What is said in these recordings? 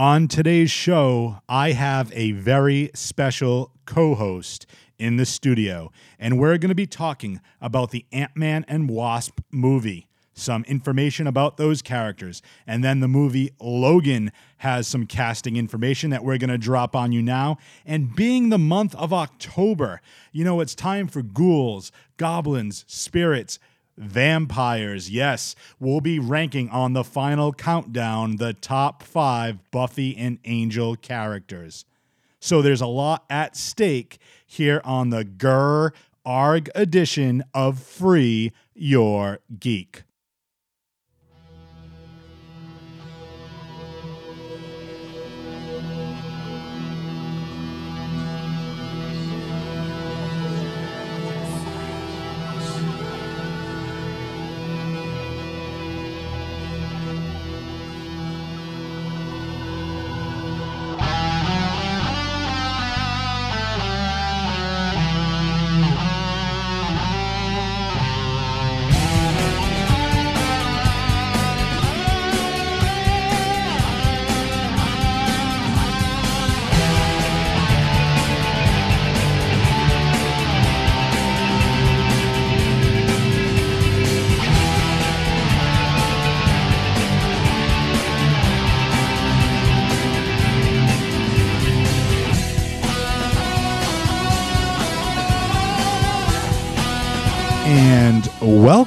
On today's show, I have a very special co host in the studio, and we're going to be talking about the Ant Man and Wasp movie. Some information about those characters. And then the movie Logan has some casting information that we're going to drop on you now. And being the month of October, you know, it's time for ghouls, goblins, spirits, vampires. Yes, we'll be ranking on the final countdown the top five Buffy and Angel characters. So there's a lot at stake here on the Grr Argh edition of Free Your Geek.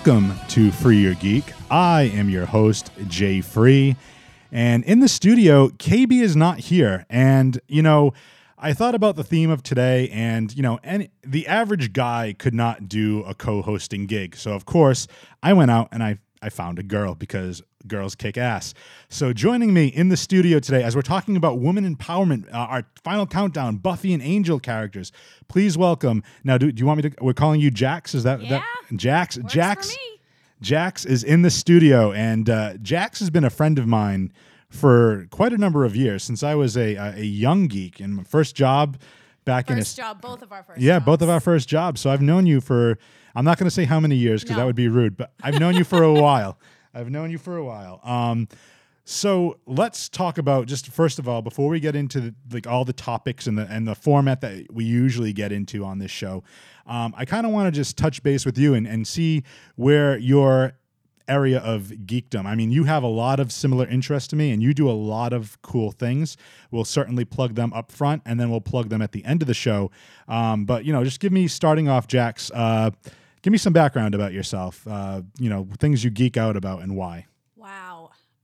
Welcome to Free Your Geek. I am your host, Jay Free. And in the studio, KB is not here. And, you know, I thought about the theme of today, and, you know, any, the average guy could not do a co hosting gig. So, of course, I went out and I, I found a girl because girls kick ass. So, joining me in the studio today, as we're talking about woman empowerment, uh, our final countdown, Buffy and Angel characters, please welcome. Now, do, do you want me to? We're calling you Jax. Is that Yeah. that Jax? Works Jax. Jax is in the studio, and uh, Jax has been a friend of mine for quite a number of years since I was a a, a young geek and my first job back in a First job, both of our first. yeah, both of our first jobs. So I've known you for I'm not going to say how many years because that would be rude, but I've known you for a while. I've known you for a while. Um, so let's talk about just first of all before we get into the, like all the topics and the and the format that we usually get into on this show. Um, I kind of want to just touch base with you and, and see where your area of geekdom. I mean, you have a lot of similar interests to me, and you do a lot of cool things. We'll certainly plug them up front, and then we'll plug them at the end of the show. Um, but you know, just give me starting off, Jax. Uh, give me some background about yourself. Uh, you know, things you geek out about and why.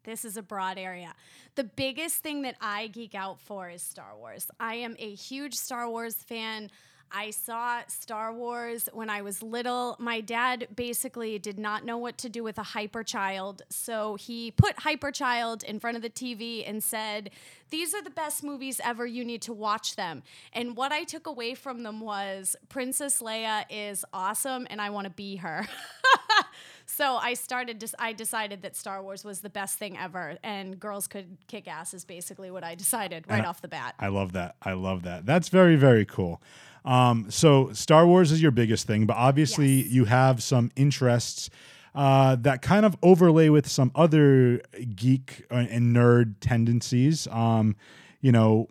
This is a broad area. The biggest thing that I geek out for is Star Wars. I am a huge Star Wars fan. I saw Star Wars when I was little. My dad basically did not know what to do with a hyper child, so he put hyper child in front of the TV and said, "These are the best movies ever. You need to watch them." And what I took away from them was Princess Leia is awesome, and I want to be her. So I started. I decided that Star Wars was the best thing ever, and girls could kick ass is basically what I decided right And off the bat. I love that. I love that. That's very, very cool. Um, so Star Wars is your biggest thing, but obviously Yes. you have some interests uh, that kind of overlay with some other geek uh, and nerd tendencies. Um, you know,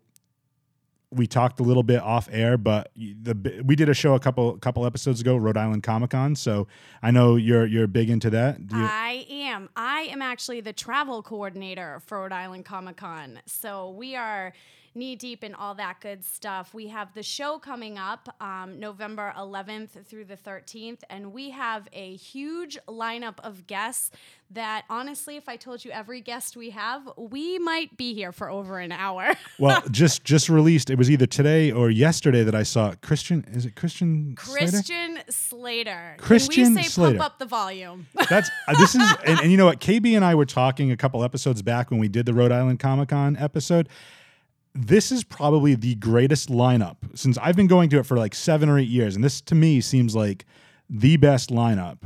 we talked a little bit off air, but the we did a show a couple couple episodes ago, Rhode Island Comic Con. So I know you're you're big into that. You- I am. I am actually the travel coordinator for Rhode Island Comic Con. So we are knee deep in all that good stuff. We have the show coming up um, November 11th through the 13th, and we have a huge lineup of guests that honestly, if I told you every guest we have, we might be here for over an hour. well, just just released. It was either today or yesterday that I saw Christian. Is it Christian? Slater? Christian Slater. Christian Can we say Slater. pump up the volume? That's uh, this is and, and you know what KB and I were talking a couple episodes back when we did the Rhode Island Comic Con episode. This is probably the greatest lineup since I've been going to it for like seven or eight years, and this to me seems like the best lineup.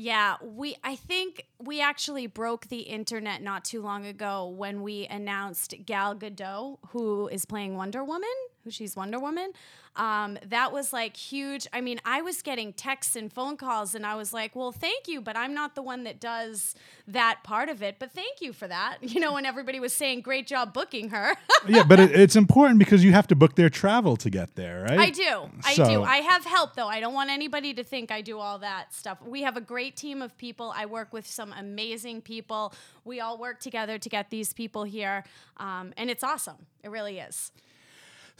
Yeah, we I think we actually broke the internet not too long ago when we announced Gal Gadot, who is playing Wonder Woman, who she's Wonder Woman. Um, that was like huge. I mean, I was getting texts and phone calls, and I was like, well, thank you, but I'm not the one that does that part of it. But thank you for that. You know, when everybody was saying, great job booking her. yeah, but it, it's important because you have to book their travel to get there, right? I do. I So- do. I have help though. I don't want anybody to think I do all that stuff. We have a great team of people. I work with some amazing people. We all work together to get these people here, um, and it's awesome. It really is.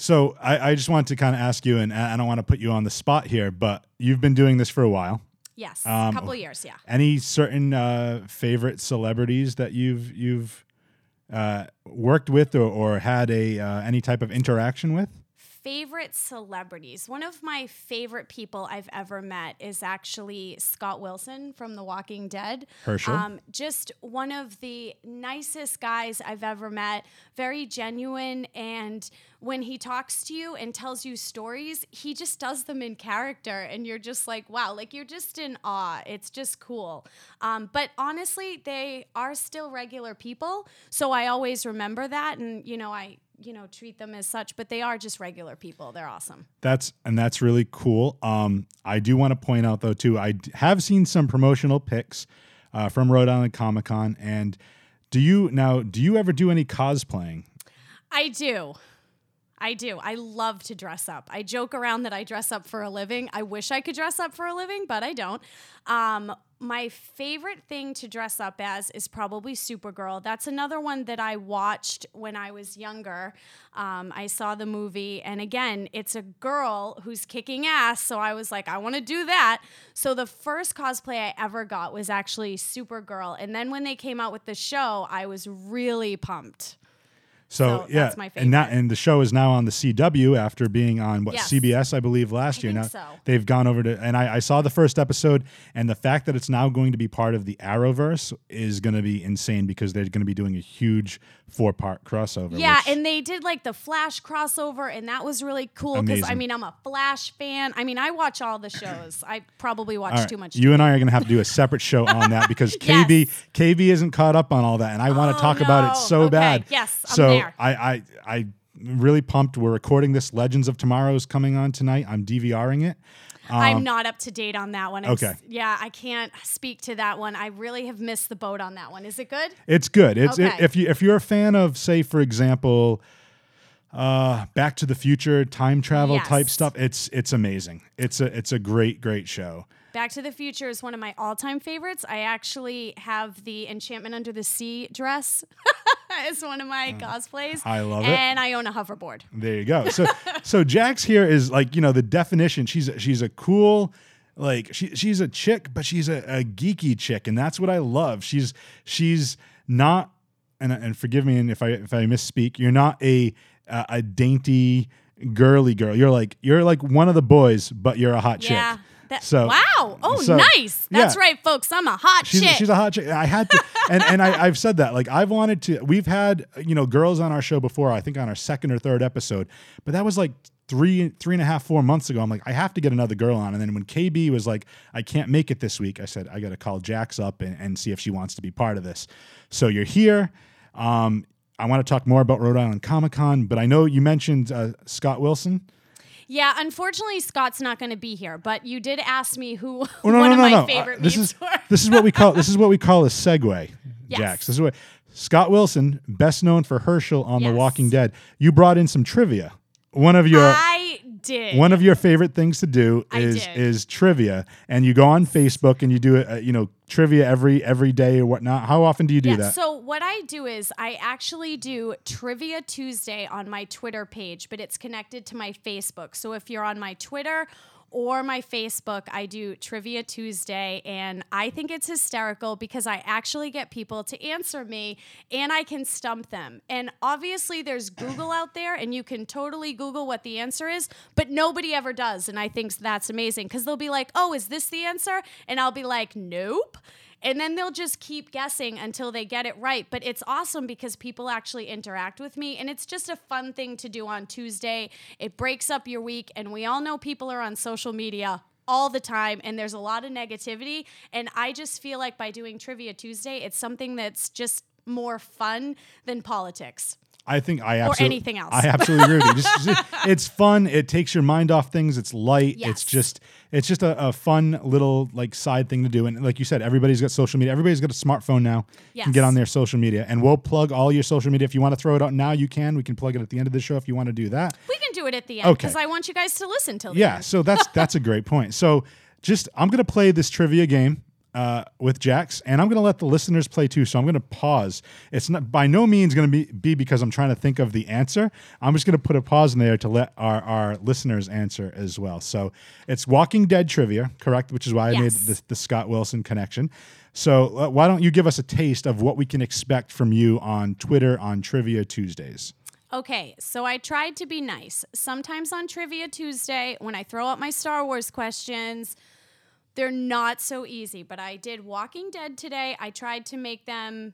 So I, I just wanted to kind of ask you, and I don't want to put you on the spot here, but you've been doing this for a while. Yes, Um, a couple of years. Yeah. Any certain uh, favorite celebrities that you've you've uh, worked with or, or had a uh, any type of interaction with? Favorite celebrities. One of my favorite people I've ever met is actually Scott Wilson from The Walking Dead. Hershel? Um, just one of the nicest guys I've ever met. Very genuine. And when he talks to you and tells you stories, he just does them in character. And you're just like, wow, like you're just in awe. It's just cool. Um, but honestly, they are still regular people. So I always remember that. And, you know, I you know treat them as such but they are just regular people they're awesome That's and that's really cool. Um, I do want to point out though too, I d- have seen some promotional pics uh, from Rhode Island Comic Con. And do you now? Do you ever do any cosplaying? i do i do i love to dress up i joke around that i dress up for a living i wish i could dress up for a living but i don't um, my favorite thing to dress up as is probably Supergirl. That's another one that I watched when I was younger. Um, I saw the movie, and again, it's a girl who's kicking ass. So I was like, I want to do that. So the first cosplay I ever got was actually Supergirl. And then when they came out with the show, I was really pumped. So, So yeah, that's my and that and the show is now on the CW after being on what Yes. CBS I believe last year. think Now so. they've gone over to and I, I saw the first episode and the fact that it's now going to be part of the Arrowverse is going to be insane because they're going to be doing a huge four part crossover. Yeah, and they did like the Flash crossover, and that was really cool because I mean, I'm a Flash fan. I mean, I watch all the shows. I probably watch right, too much. You and I are going to have to do a separate show on that because KB Yes. KB isn't caught up on all that, and I want to Oh, talk about it so Okay, bad. yes, I'm so there. I I I really pumped. We're recording this. Legends of Tomorrow is coming on tonight. I'm DVRing it. I'm not up to date on that one. I'm um, okay. s- yeah, I can't speak to that one. I really have missed the boat on that one. Is it good? It's good. It's Okay. if you if you're a fan of say for example, uh, Back to the Future, time travel type stuff. It's it's amazing. It's a it's a great great show. Back to the Future is one of my all-time favorites. I actually have the Enchantment Under the Sea dress as one of my cosplays. Mm. I love it. And I own a hoverboard. There you go. So so Jax here is like you know the definition. She's a, she's a cool like she she's a chick, but she's a, a geeky chick, and that's what I love. She's she's not and and forgive me if I if I misspeak. You're not a a, a dainty girly girl. You're like you're like one of the boys, but you're a hot chick. That, So- wow. Oh, so- nice. That's yeah. right, folks. I'm a hot She's, chick. she's a hot chick. I had to, and, and I, I've said that. Like, I've wanted to, we've had, you know, girls on our show before, I think on our second or third episode, but that was like three, three and a half, four months ago. I'm like, I have to get another girl on. And then when KB was like, I can't make it this week, I said, I got to call Jax up and, and see if she wants to be part of this. So you're here. Um, I want to talk more about Rhode Island Comic Con, but I know you mentioned uh, Scott Wilson. Yeah, unfortunately, Scott's not going to be here. But you did ask me who Oh, no, one no, of my no. Uh, favorite this memes is were. this is what we call this is what we call a segue, Yes. Jax. This is what Scott Wilson, best known for Hershel on The Walking Dead. You brought in some trivia. One of your I did. one of your favorite things to do is is trivia, and you go on Facebook and you do uh, you know trivia every every day or whatnot. How often do you do yeah, that? so what I do is I actually do Trivia Tuesday on my Twitter page, but it's connected to my Facebook. So if you're on my Twitter or my Facebook, I do Trivia Tuesday, and I think it's hysterical because I actually get people to answer me and I can stump them. And obviously, there's Google out there, and you can totally Google what the answer is, but nobody ever does. And I think that's amazing because they'll be like, oh, is this the answer? And I'll be like, nope. And then they'll just keep guessing until they get it right. But it's awesome because people actually interact with me. And it's just a fun thing to do on Tuesday. It breaks up your week. And we all know people are on social media all the time and there's a lot of negativity. And I just feel like by doing Trivia Tuesday, it's something that's just more fun than politics. I think I absolutely anything else. I absolutely agree with you. Just, just- it's fun. It takes your mind off things. It's light. Yes. It's just it's just a, a fun little like side thing to do. And like you said, everybody's got social media. Everybody's got a smartphone now. You can get on their social media, and we'll plug all your social media. If you want to throw it out now, you can. We can plug it at the end of the show if you want to do that. We can do it at the end Okay. because I want you guys to listen till the Yeah, end. so that's that's a great point. So just I'm gonna play this trivia game uh, with Jax, and I'm gonna let the listeners play too. So I'm gonna pause. It's not by no means gonna be be because I'm trying to think of the answer. I'm just gonna put a pause in there to let our our listeners answer as well. So it's Walking Dead trivia, correct? Which is why I made the, the Scott Wilson connection. So uh, why don't you give us a taste of what we can expect from you on Twitter on Trivia Tuesdays? Okay, so I tried to be nice. Sometimes on Trivia Tuesday, when I throw out my Star Wars questions, they're not so easy. But I did Walking Dead today. I tried to make them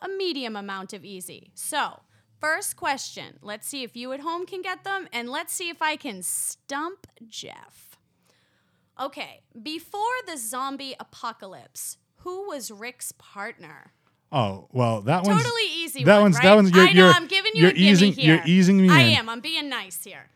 a medium amount of easy. So, first question. Let's see if you at home can get them, and let's see if I can stump Jeff. Okay, before the zombie apocalypse, who was Rick's partner? Oh well, that one's Totally easy. That one, one's right? that one's you're, I know. you're I'm giving you you're easing here. you're easing me I in. am. I'm being nice here.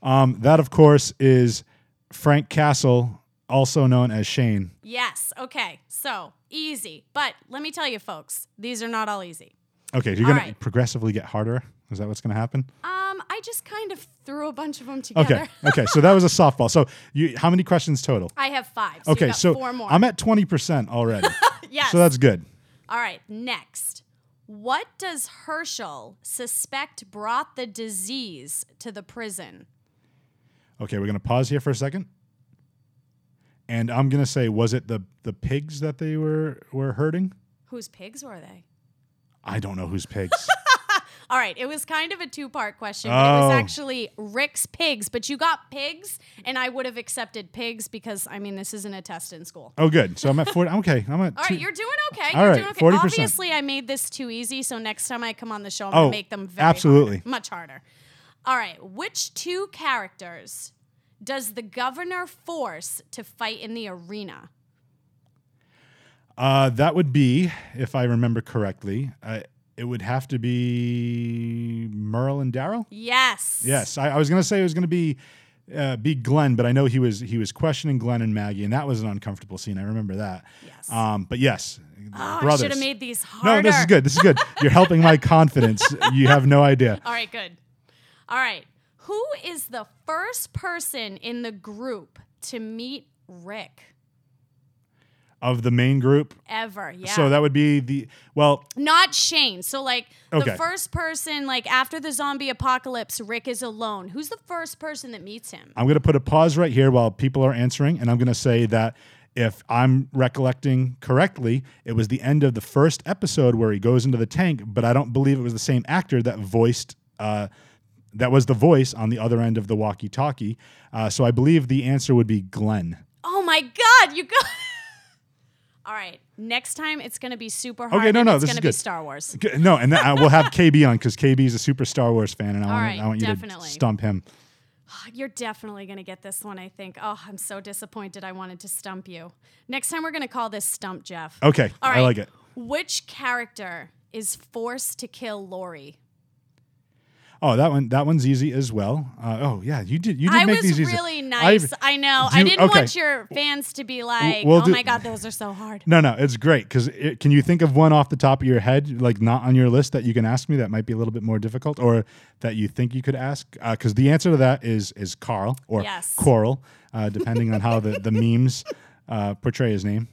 Um, that of course is Frank Castle, also known as Shane. Yes. Okay. So easy, but let me tell you, folks, these are not all easy. Okay, you're All gonna progressively get harder. Is that what's gonna happen? Um, I just kind of threw a bunch of them together. Okay, okay. So that was a softball. So you, how many questions total? I have five. So Okay, so four more. I'm at twenty percent already. yes. So that's good. all right. Next, what does Hershel suspect brought the disease to the prison? Okay, we're gonna pause here for a second. And I'm gonna say, was it the the pigs that they were were hurting? Whose pigs were they? I don't know whose pigs. All right, it was kind of a two part question, but it was Oh. actually Rick's pigs. But you got pigs, and I would have accepted pigs because, I mean, this isn't a test in school. oh, good. So I'm at forty. Okay, I'm at. All two, right, you're doing okay. All you're right, doing okay. 40%. Obviously, I made this too easy, so next time I come on the show, I'm Oh, gonna make them very absolutely. hard, much harder. All right, which two characters does the governor force to fight in the arena? Uh, that would be, if I remember correctly, uh, it would have to be Merle and Daryl. Yes. Yes, I, I was gonna say it was gonna be uh, be Glenn, but I know he was he was questioning Glenn and Maggie, and that was an uncomfortable scene. I remember that. Yes. Um, but yes, Oh, I brothers. should have made these harder. no, this is good. This is good. You're helping my confidence. You have no idea. All right, good. All right. Who is the first person in the group to meet Rick Of the main group, ever? Yeah. so that would be the well. Not Shane. So like Okay. the first person, like after the zombie apocalypse, Rick is alone. Who's the first person that meets him? I'm going to put a pause right here while people are answering, and I'm going to say that if I'm recollecting correctly, it was the end of the first episode where he goes into the tank, but I don't believe it was the same actor that voiced. Uh, that was the voice on the other end of the walkie-talkie. Uh, so I believe the answer would be Glenn. Oh my God, you got. All right, next time it's gonna be super hard. Okay, no, no, it's this is gonna be good. Star Wars. G- No, and then I, we'll have KB on because KB is a super Star Wars fan, and I want right, I want you definitely. to stump him. You're definitely gonna get this one. I think. Oh, I'm so disappointed. I wanted to stump you. Next time we're gonna call this Stump Jeff. Okay, All right. I like it. Which character is forced to kill Lori? Oh, that one that one's easy as well. Uh, oh yeah, you did you did I make was these easy. really I've- nice. I know. do I didn't okay. want your fans to be like, we'll "Oh do- my god, those are so hard." No, no, it's great because it, can you think of one off the top of your head, like not on your list, that you can ask me that might be a little bit more difficult, or that you think you could ask? Because the answer to that is is Carl or Yes. Coral, uh, depending on how the the memes uh, portray his name.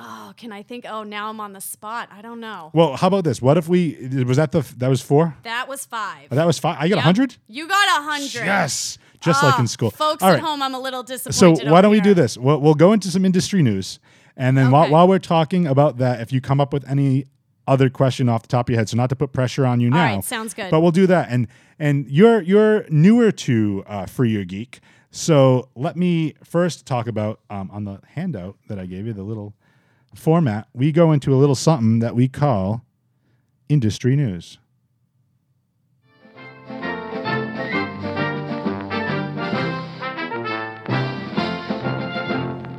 Oh, can I think? Oh, now I'm on the spot. I don't know. Well, how about this? What if we was that the that was four? That was five. Oh, that was five. I got a Yep. hundred. You got a hundred. Yes, just like Oh, in school. Folks All at home, I'm a little disappointed. So why don't we do this? We'll, we'll go into some industry news, and then while, Okay. while we're talking about that, if you come up with any other question off the top of your head, so not to put pressure on you All now, right, sounds good. but we'll do that. And and you're you're newer to uh, Free Your Geek, so let me first talk about um, on the handout that I gave you, the little format. We go into a little something that we call industry news.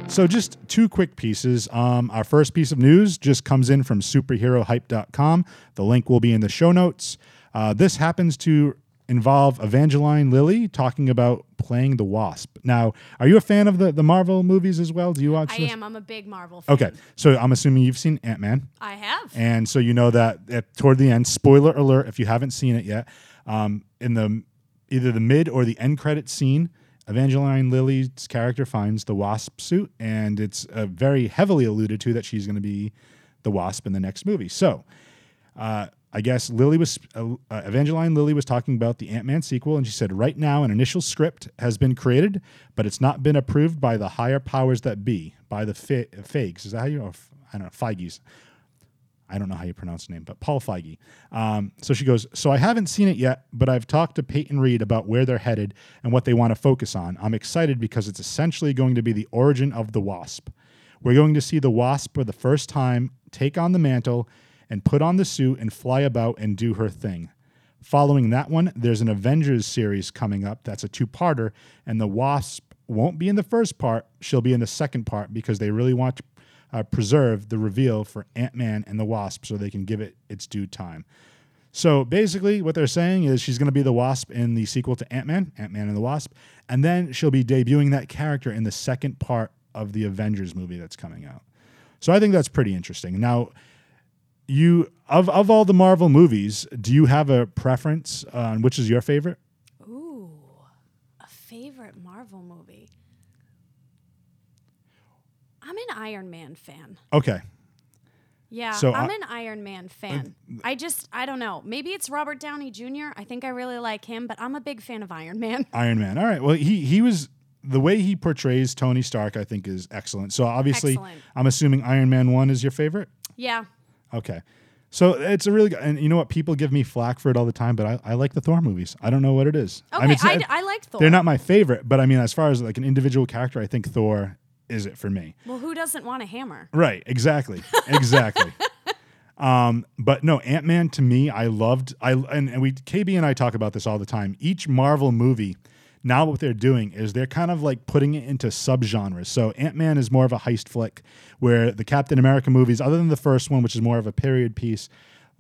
So, just two quick pieces. Um, our first piece of news just comes in from superherohype.com. The link will be in the show notes. Uh, this happens to involve Evangeline Lilly talking about playing the Wasp. Now, are you a fan of the, the Marvel movies as well? Do you watch I this? am. I'm a big Marvel fan. Okay, so I'm assuming you've seen Ant Man. I have. And so you know that at, toward the end, spoiler alert, if you haven't seen it yet, um, in the either the mid or the end credit scene, Evangeline Lilly's character finds the Wasp suit, and it's uh, very heavily alluded to that she's going to be the Wasp in the next movie. So. Uh, I guess Lilly was uh, uh, Evangeline Lilly was talking about the Ant Man sequel, and she said, "Right now, an initial script has been created, but it's not been approved by the higher powers that be, by the fa- Fags. Is that how you? Or, I don't know, Feige's. I don't know how you pronounce the name, but Paul Feige. Um, so she goes, So I haven't seen it yet, but I've talked to Peyton Reed about where they're headed and what they want to focus on. I'm excited because it's essentially going to be the origin of the Wasp. We're going to see the Wasp for the first time take on the mantle and put on the suit and fly about and do her thing. Following that one, there's an Avengers series coming up that's a two parter, and the Wasp won't be in the first part. She'll be in the second part because they really want to uh, preserve the reveal for Ant Man and the Wasp so they can give it its due time. So basically, what they're saying is she's going to be the Wasp in the sequel to Ant Man, Ant Man and the Wasp, and then she'll be debuting that character in the second part of the Avengers movie that's coming out. So I think that's pretty interesting. Now, you of of all the Marvel movies, do you have a preference on which is your favorite? Ooh, a favorite Marvel movie. I'm an Iron Man fan. Okay, Yeah, So I'm I- an Iron Man uh, fan. I just, I don't know. Maybe it's Robert Downey Jr. I think I really like him, but I'm a big fan of Iron Man. Iron Man. All right. Well, he he was the way he portrays Tony Stark. I think is excellent. So obviously, Excellent. I'm assuming Iron Man one is your favorite. Yeah. Okay. So it's a really good, and you know what? People give me flack for it all the time, but I, I like the Thor movies. I don't know what it is. Okay, I mean, I, I liked Thor. they're not my favorite, but I mean, as far as like an individual character, I think Thor is it for me. Well, who doesn't want a hammer? Right. Exactly. Exactly. um, but no, Ant Man to me, I loved. I and, and we KB and I talk about this all the time. Each Marvel movie. Now what they're doing is they're kind of like putting it into subgenres. So Ant Man is more of a heist flick, where the Captain America movies, other than the first one, which is more of a period piece,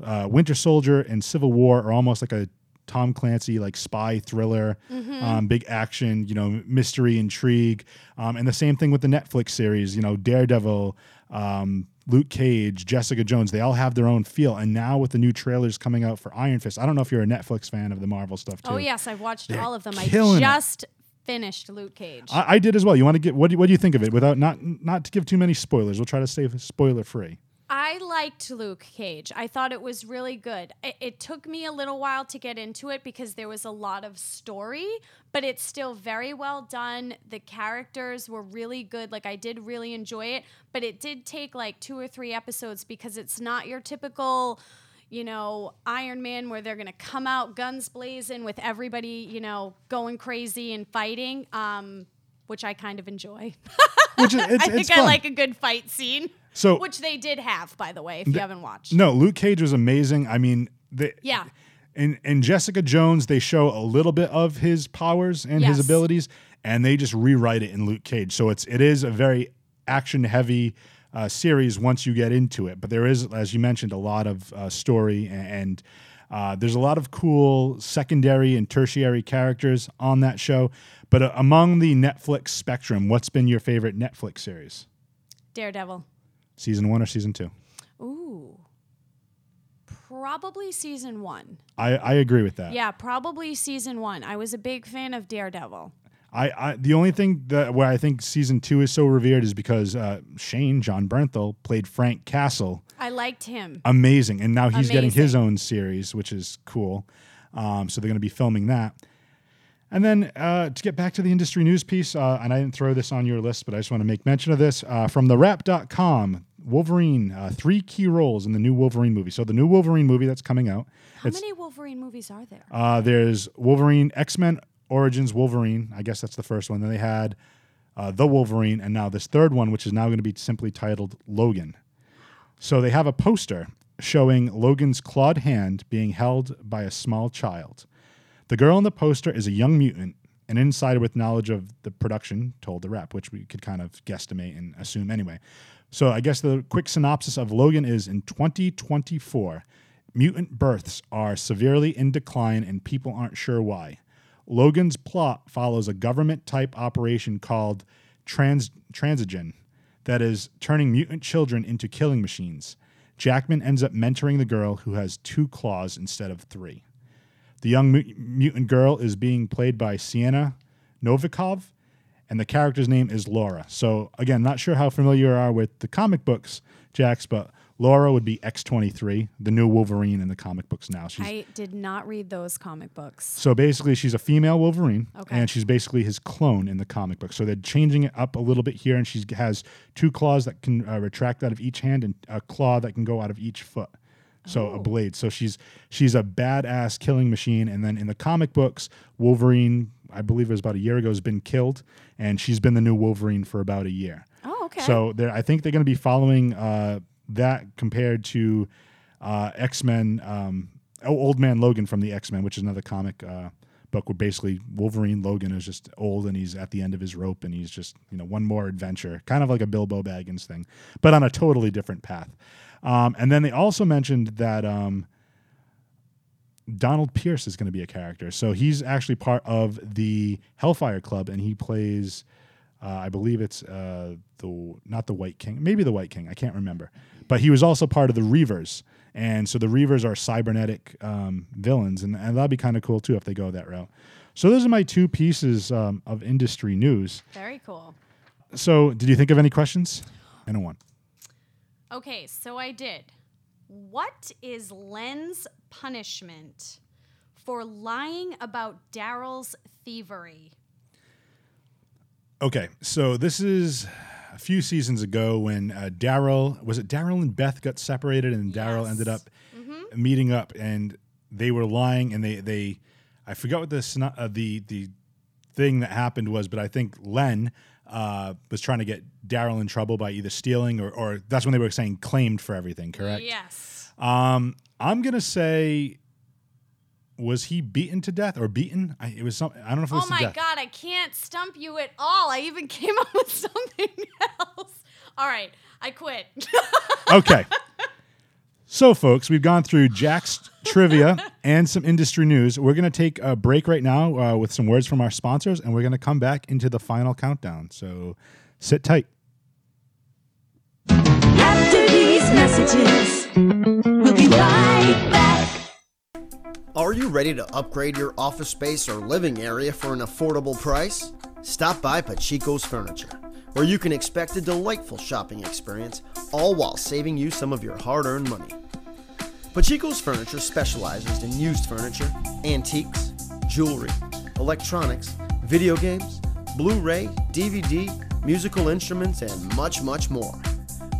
uh, Winter Soldier and Civil War are almost like a Tom Clancy like spy thriller, um, big action, you know, mystery, intrigue, um, and the same thing with the Netflix series. You know, Daredevil, um, Luke Cage, Jessica Jones. They all have their own feel. And now with the new trailers coming out for Iron Fist, I don't know if you're a Netflix fan of the Marvel stuff oh, too. Oh yes, I've watched all of them. I killing it. just finished Luke Cage. I, I did as well. You want to get what? Do, what do you think of it? Without not not to give too many spoilers, we'll try to stay spoiler free. I liked Luke Cage. I thought it was really good. It, it took me a little while to get into it because there was a lot of story, but it's still very well done. The characters were really good. Like, I did really enjoy it, but it did take like two or three episodes because it's not your typical. You know, Iron Man, where they're gonna come out guns blazing with everybody, you know, going crazy and fighting, um, which I kind of enjoy. Which is, it's, I think I fun. like a good fight scene. So- which they did have, by the way, if you haven't watched. No, Luke Cage was amazing. I mean, the, Yeah. And in Jessica Jones, they show a little bit of his powers and his abilities, and they just rewrite it in Luke Cage. So it's it is a very action heavy uh, series once you get into it. But there is, as you mentioned, a lot of uh, story and. Uh, there's a lot of cool secondary and tertiary characters on that show. But uh, among the Netflix spectrum, what's been your favorite Netflix series? Daredevil. Season one or season two? Ooh. Probably season one. I, I agree with that. Yeah, probably season one. I was a big fan of Daredevil. I, I the only thing that where I think season two is so revered is because uh, Shane John Bernthal played Frank Castle, I liked him. amazing, and now he's getting his own series, which is cool. Um, so they're going to be filming that. And then uh, to get back to the industry news piece, uh, and I didn't throw this on your list, but I just want to make mention of this uh, from the Wolverine, uh, three key roles in the new Wolverine movie. So the new Wolverine movie that's coming out. How many Wolverine movies are there? Uh, there's Wolverine, X Men Origins Wolverine. I guess that's the first one. Then they had uh, The Wolverine, and now this third one, which is now going to be simply titled Logan. So they have a poster showing Logan's clawed hand being held by a small child. The girl in the poster is a young mutant, An insider with knowledge of the production told the rep, which we could kind of guesstimate and assume anyway. So I guess the quick synopsis of Logan is in 2024, mutant births are severely in decline and people aren't sure why. Logan's plot follows a government type operation called Trans- Transigen that is turning mutant children into killing machines. Jackman ends up mentoring the girl who has two claws instead of three. The young mu- mutant girl is being played by Sienna Novikov, and the character's name is Laura. So, again, not sure how familiar you are with the comic books, Jax, but Laura would be X23, the new Wolverine in the comic books now. She's I did not read those comic books. so basically, she's a female Wolverine, Okay. and she's basically his clone in the comic book. So they're changing it up a little bit here, and she has two claws that can uh, retract out of each hand, and a claw that can go out of each foot. So a blade. So she's she's a badass killing machine. And then in the comic books, Wolverine, I believe it was about a year ago, has been killed, and she's been the new Wolverine for about a year. Oh, okay. So they're, I think they're going to be following uh, that compared to uh, X Men, um, oh, Old Man Logan from the X Men, which is another comic uh, book where basically Wolverine Logan is just old and he's at the end of his rope and he's just you know one more adventure, kind of like a Bilbo Baggins thing, but on a totally different path. Um, and then they also mentioned that. Um, Donald Pierce is going to be a character. So he's actually part of the Hellfire Club, and he plays, uh, I believe it's uh, the not the White King, maybe the White King. I can't remember, but he was also part of the Reavers, and so the Reavers are cybernetic um, villains, and, and that'd be kind of cool too if they go that route. So those are my two pieces um, of industry news. Very cool. So did you think of any questions? I know one. Okay, so I did. What is Len's punishment for lying about Daryl's thievery? Okay, so this is a few seasons ago when uh, Daryl was it Daryl and Beth got separated, and Daryl Yes. ended up meeting up, and they were lying, and they they I forgot what the uh, the the thing that happened was, but I think Len uh, was trying to get Daryl in trouble by either stealing or or that's when they were saying claimed for everything, correct? Yes. Um, I'm gonna say. Was he beaten to death or beaten? I, it was some. I don't know if it was Oh my god, I can't stump you at all. I even came up with something else. All right, I quit. Okay. So, folks, we've gone through Jack's trivia and some industry news. We're going to take a break right now uh, with some words from our sponsors, and we're going to come back into the final countdown. So, sit tight. Messages, we'll be right back. Are you ready to upgrade your office space or living area for an affordable price? Stop by Pachico's Furniture, where you can expect a delightful shopping experience, all while saving you some of your hard earned money. Pachico's Furniture specializes in used furniture, antiques, jewelry, electronics, video games, Blu ray, DVD, musical instruments, and much, much more.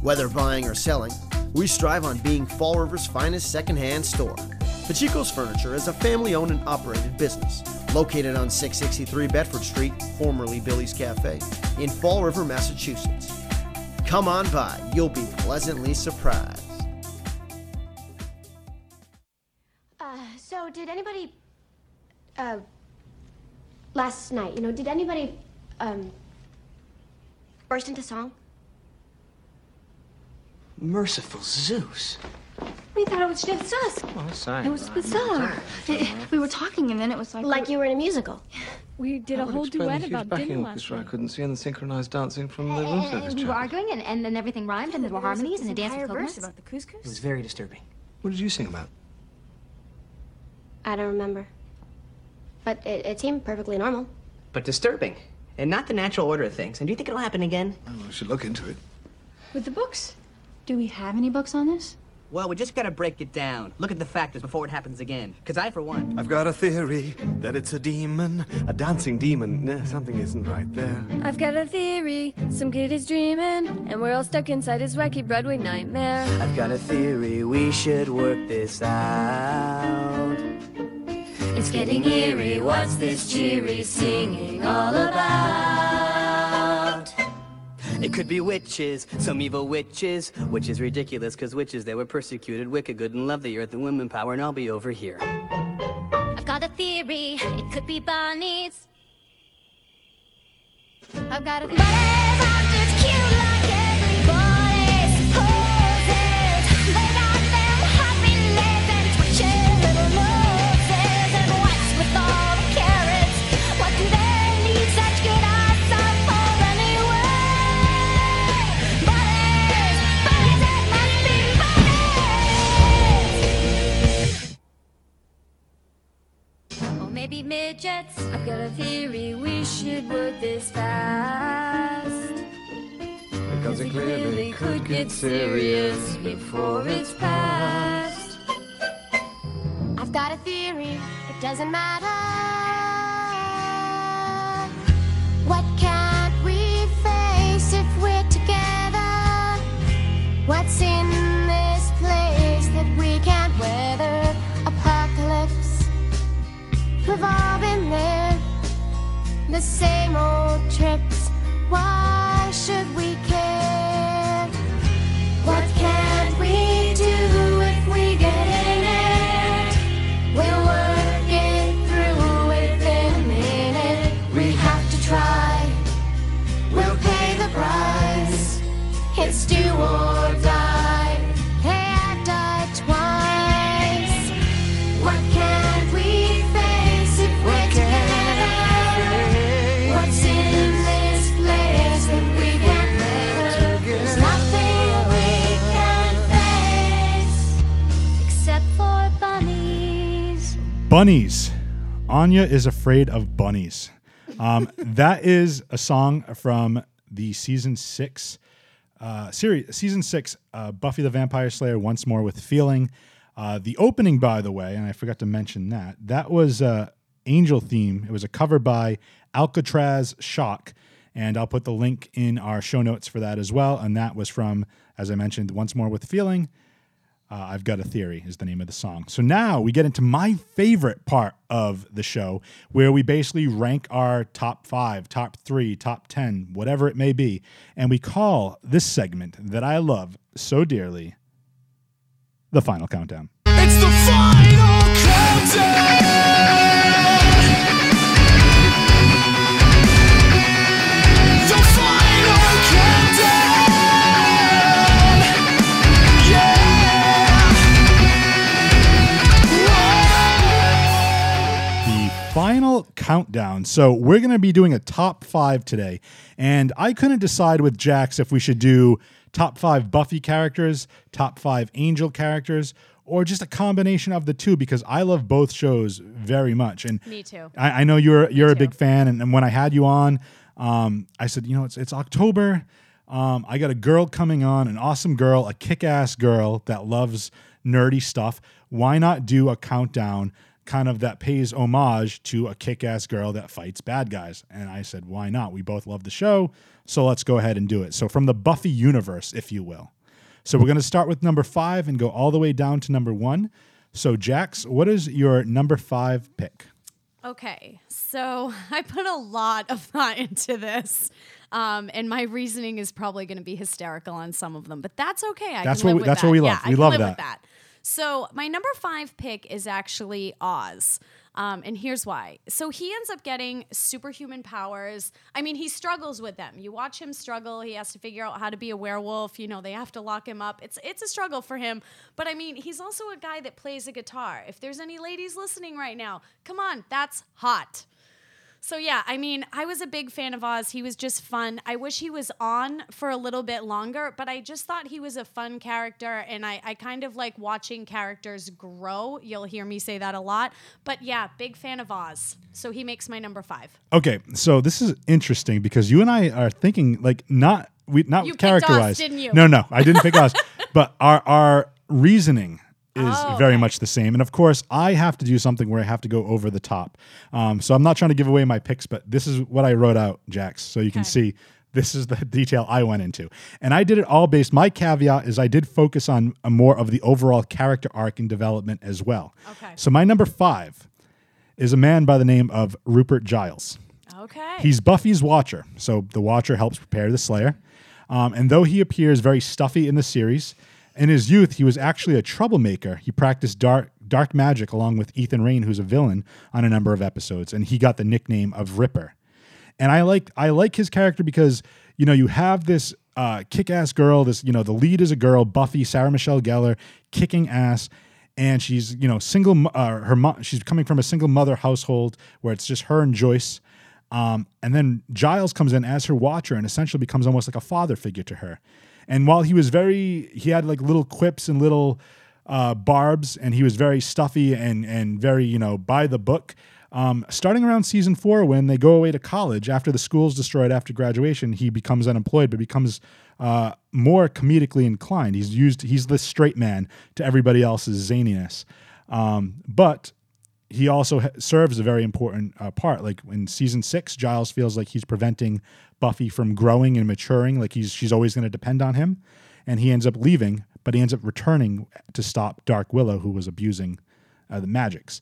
Whether buying or selling, we strive on being Fall River's finest secondhand store. Pachico's Furniture is a family owned and operated business located on 663 Bedford Street, formerly Billy's Cafe, in Fall River, Massachusetts. Come on by, you'll be pleasantly surprised. Uh, so did anybody, uh, last night, you know, did anybody, um, burst into song? Merciful Zeus. We thought it was just us. Oh, sorry. It was bizarre. It- we were talking, and then it was like Like you were in a musical? we did a whole duet about dinner last I night. couldn't see and the synchronized dancing from the room eh, eh, service And we were arguing, and, and then everything rhymed, and there were harmonies, and the dance entire with verse coconuts. about the couscous. It was very disturbing. What did you sing about? I don't remember. But it, it seemed perfectly normal. but disturbing, and not the natural order of things. And do you think it'll happen again? Oh, I should look into it. With the books. Do we have any books on this? Well, we just gotta break it down. Look at the factors before it happens again. Because I, for one, I've got a theory that it's a demon, a dancing demon. Nah, something isn't right there. I've got a theory. Some kid is dreaming, and we're all stuck inside his wacky Broadway nightmare. I've got a theory. We should work this out. It's getting eerie. What's this cheery singing all about? It could be witches, some evil witches, which is ridiculous because witches, they were persecuted, wicked, good, and love the earth and women power, and I'll be over here. I've got a theory, it could be bunnies. I've got a bunnies, I'm just cute like it. Maybe midgets. I've got a theory we should work this fast. Because it clearly could get serious before it's past. I've got a theory, it doesn't matter. What can't we face if we're together? What's in We've all been there. The same old trips. Why should we care? Bunnies. Anya is afraid of bunnies. Um, that is a song from the season six uh, series, season six, uh, Buffy the Vampire Slayer, once more with feeling. Uh, the opening, by the way, and I forgot to mention that that was uh, Angel theme. It was a cover by Alcatraz Shock, and I'll put the link in our show notes for that as well. And that was from, as I mentioned, once more with feeling. Uh, I've Got a Theory is the name of the song. So now we get into my favorite part of the show where we basically rank our top five, top three, top 10, whatever it may be. And we call this segment that I love so dearly the final countdown. It's the final countdown. Final countdown. So we're going to be doing a top five today, and I couldn't decide with Jax if we should do top five Buffy characters, top five Angel characters, or just a combination of the two because I love both shows very much. And Me too. I, I know you're you're a big fan, and, and when I had you on, um, I said, you know, it's it's October. Um, I got a girl coming on, an awesome girl, a kick-ass girl that loves nerdy stuff. Why not do a countdown, kind of that pays homage to a kick-ass girl that fights bad guys? And I said, why not? We both love the show, so let's go ahead and do it. So from the Buffy universe, if you will. So we're going to start with number five and go all the way down to number one. So Jax, what is your number five pick? Okay, so I put a lot of thought into this, um, and my reasoning is probably going to be hysterical on some of them, but that's okay. I That's can what live we- that's that. what we love. Yeah, We love that. that. So my number five pick is actually Oz. Um, and here's why. So he ends up getting superhuman powers. I mean, he struggles with them. You watch him struggle. He has to figure out how to be a werewolf. You know, they have to lock him up. It's it's a struggle for him. But I mean, he's also a guy that plays a guitar. If there's any ladies listening right now, come on, that's hot. So yeah, I mean, I was a big fan of Oz. He was just fun. I wish he was on for a little bit longer, but I just thought he was a fun character, and I, I kind of like watching characters grow. You'll hear me say that a lot. But yeah, big fan of Oz. So he makes my number five. Okay, so this is interesting because you and I are thinking like not we not You picked character us, wise. didn't you? No, no, I didn't pick Oz. But our our reasoning is Oh, very much the same. And of course, I have to do something where I have to go over the top. Um, so I'm not trying to give away my picks, but this is what I wrote out, Jax, so you can see this is the detail I went into. And I did it all based. My caveat is I did focus on a more of the overall character arc and development as well. Okay. So my number five is a man by the name of Rupert Giles. Okay. He's Buffy's watcher, so the watcher helps prepare the Slayer. Um, and though he appears very stuffy in the series, in his youth he was actually a troublemaker. He practiced dark dark magic along with Ethan Rayne, who's a villain on a number of episodes, and he got the nickname of Ripper. and I like I like his character because you know you have this uh, kick-ass girl. This you know the lead is a girl, Buffy, Sarah Michelle Gellar, kicking ass, and she's you know single. Uh, her mo- she's coming from a single mother household where it's just her and Joyce. Um, and then Giles comes in as her watcher and essentially becomes almost like a father figure to her. And while he was very, he had like little quips and little uh, barbs, and he was very stuffy and and very you know by the book. Um, starting around season four, when they go away to college after the school's destroyed after graduation, he becomes unemployed, but becomes uh, more comedically inclined. He's used, he's the straight man to everybody else's zaniness. Um, but he also ha- serves a very important uh, part. Like in season six, Giles feels like he's preventing Buffy from growing and maturing. Like he's she's always going to depend on him, and he ends up leaving, but he ends up returning to stop Dark Willow, who was abusing uh, the magics.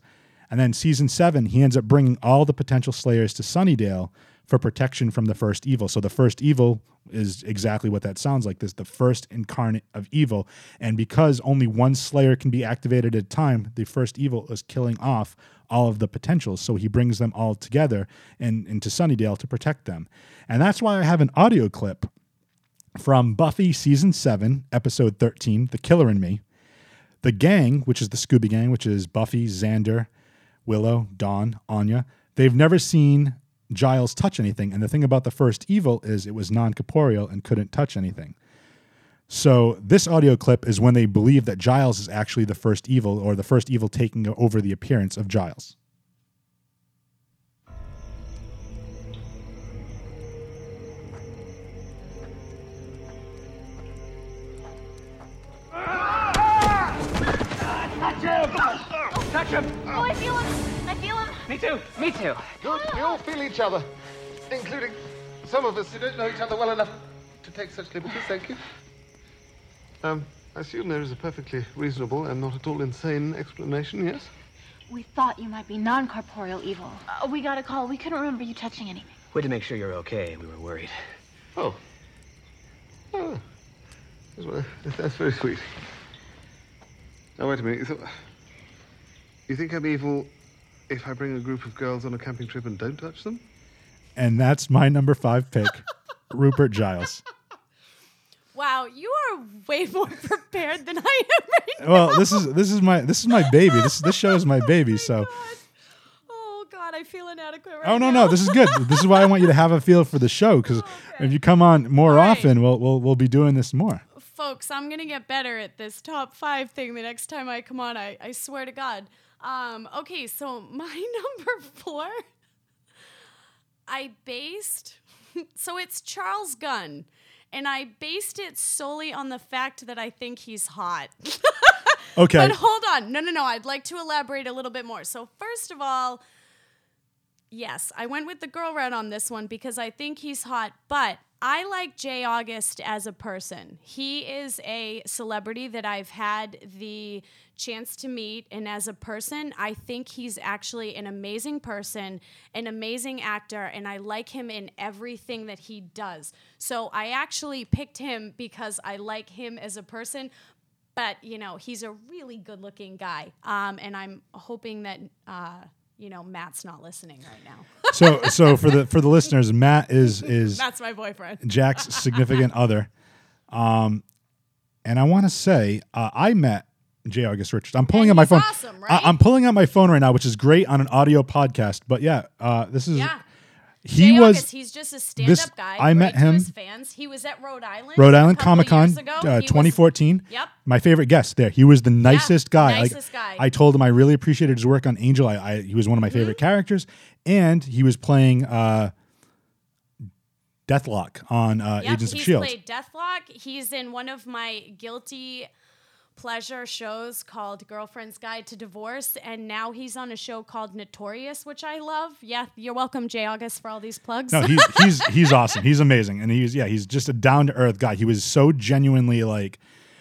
And then season seven, he ends up bringing all the potential Slayers to Sunnydale for protection from the first evil. So the first evil is exactly what that sounds like. This the first incarnate of evil, and because only one Slayer can be activated at a time, the first evil is killing off all of the potentials. So he brings them all together and into Sunnydale to protect them, and that's why I have an audio clip from Buffy season seven, episode thirteen, "The Killer in Me." The gang, which is the Scooby Gang, which is Buffy, Xander, Willow, Dawn, Anya, they've never seen Giles touch anything. And the thing about the first evil is it was non corporeal and couldn't touch anything. So this audio clip is when they believe that Giles is actually the first evil or the first evil taking over the appearance of Giles. Ah! Ah! Touch him! Touch him! Oh, I feel him. I feel him. Me too. Me too. Good. We all feel each other, including some of us who don't know each other well enough to take such liberties. Thank you. Um, I assume there is a perfectly reasonable and not at all insane explanation, yes? We thought you might be non-corporeal evil. Uh, we got a call. We couldn't remember you touching anything. We had to make sure you're okay. We were worried. Oh. Oh. Well, That's very sweet. Now, wait a minute. So, you think I'm evil if I bring a group of girls on a camping trip and don't touch them? And that's my number five pick, Rupert Giles. Wow, you are way more prepared than I am right now. Well, this is this is my this is my baby. This this show is my oh baby. So Oh God, I feel inadequate right Oh no, now. no, this is good. This is why I want you to have a feel for the show because if you come on more often, we'll we'll we'll be doing this more. Folks, I'm gonna get better at this top five thing the next time I come on. I, I swear to God. Um, okay, so my number four, I based so it's Charles Gunn, and I based it solely on the fact that I think he's hot. Okay. But hold on. No, no, no. I'd like to elaborate a little bit more. So, first of all, yes, I went with the girl red on this one because I think he's hot, but I like J. August as a person. He is a celebrity that I've had the chance to meet, and as a person, I think he's actually an amazing person, an amazing actor, and I like him in everything that he does. So I actually picked him because I like him as a person, but you know he's a really good looking guy um, and i'm hoping that uh, you know matt's not listening right now So so for the for the listeners, Matt is is Matt's my boyfriend. Jack's significant other. Um, and I want to say uh, I met J. August Richards. I'm pulling out my phone. awesome, right? I, am pulling out my phone right now, which is great on an audio podcast. But yeah, uh, this is yeah he Jay was August, he's just a stand-up this- guy I met to him- his fans he was at rhode island Rhode Island Comic Con uh, He was- 2014. yep My favorite guest there. He was the nicest guy. Like, nicest guy. I told him I really appreciated his work on Angel. I, I he was one of my favorite characters, and he was playing uh, Deathlok on uh, Yep, Agents of he's Shield. played Deathlok. He's in one of my guilty pleasure shows called Girlfriend's Guide to Divorce, and now he's on a show called Notorious, which I love. Yeah, you're welcome, J. August, for all these plugs. No, he's he's he's awesome. He's amazing, and he's yeah, he's just a down to earth guy. He was so genuinely like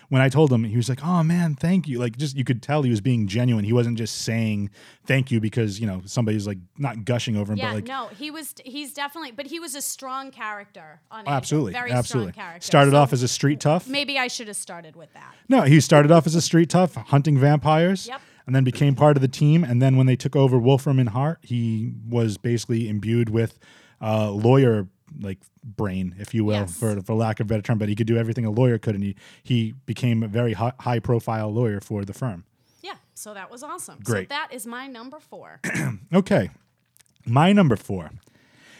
when I told him, he was like, "Oh man, thank you." Like just you could tell he was being genuine. He wasn't just saying thank you because you know somebody's like not gushing over him, yeah, but like no, he was. He's definitely, but he was a strong character on oh, absolutely, very absolutely. strong character. Started So off as a street tough. Maybe I should have started with that. No, he started off as a street tough hunting vampires. Yep. And then became part of the team. And then when they took over Wolfram and Hart, he was basically imbued with uh, lawyer like brain, if you will, Yes. for for lack of a better term. But he could do everything a lawyer could, and he he became a very high, high profile lawyer for the firm. Yeah, so that was awesome. Great. So that is my number four. Okay, my number four.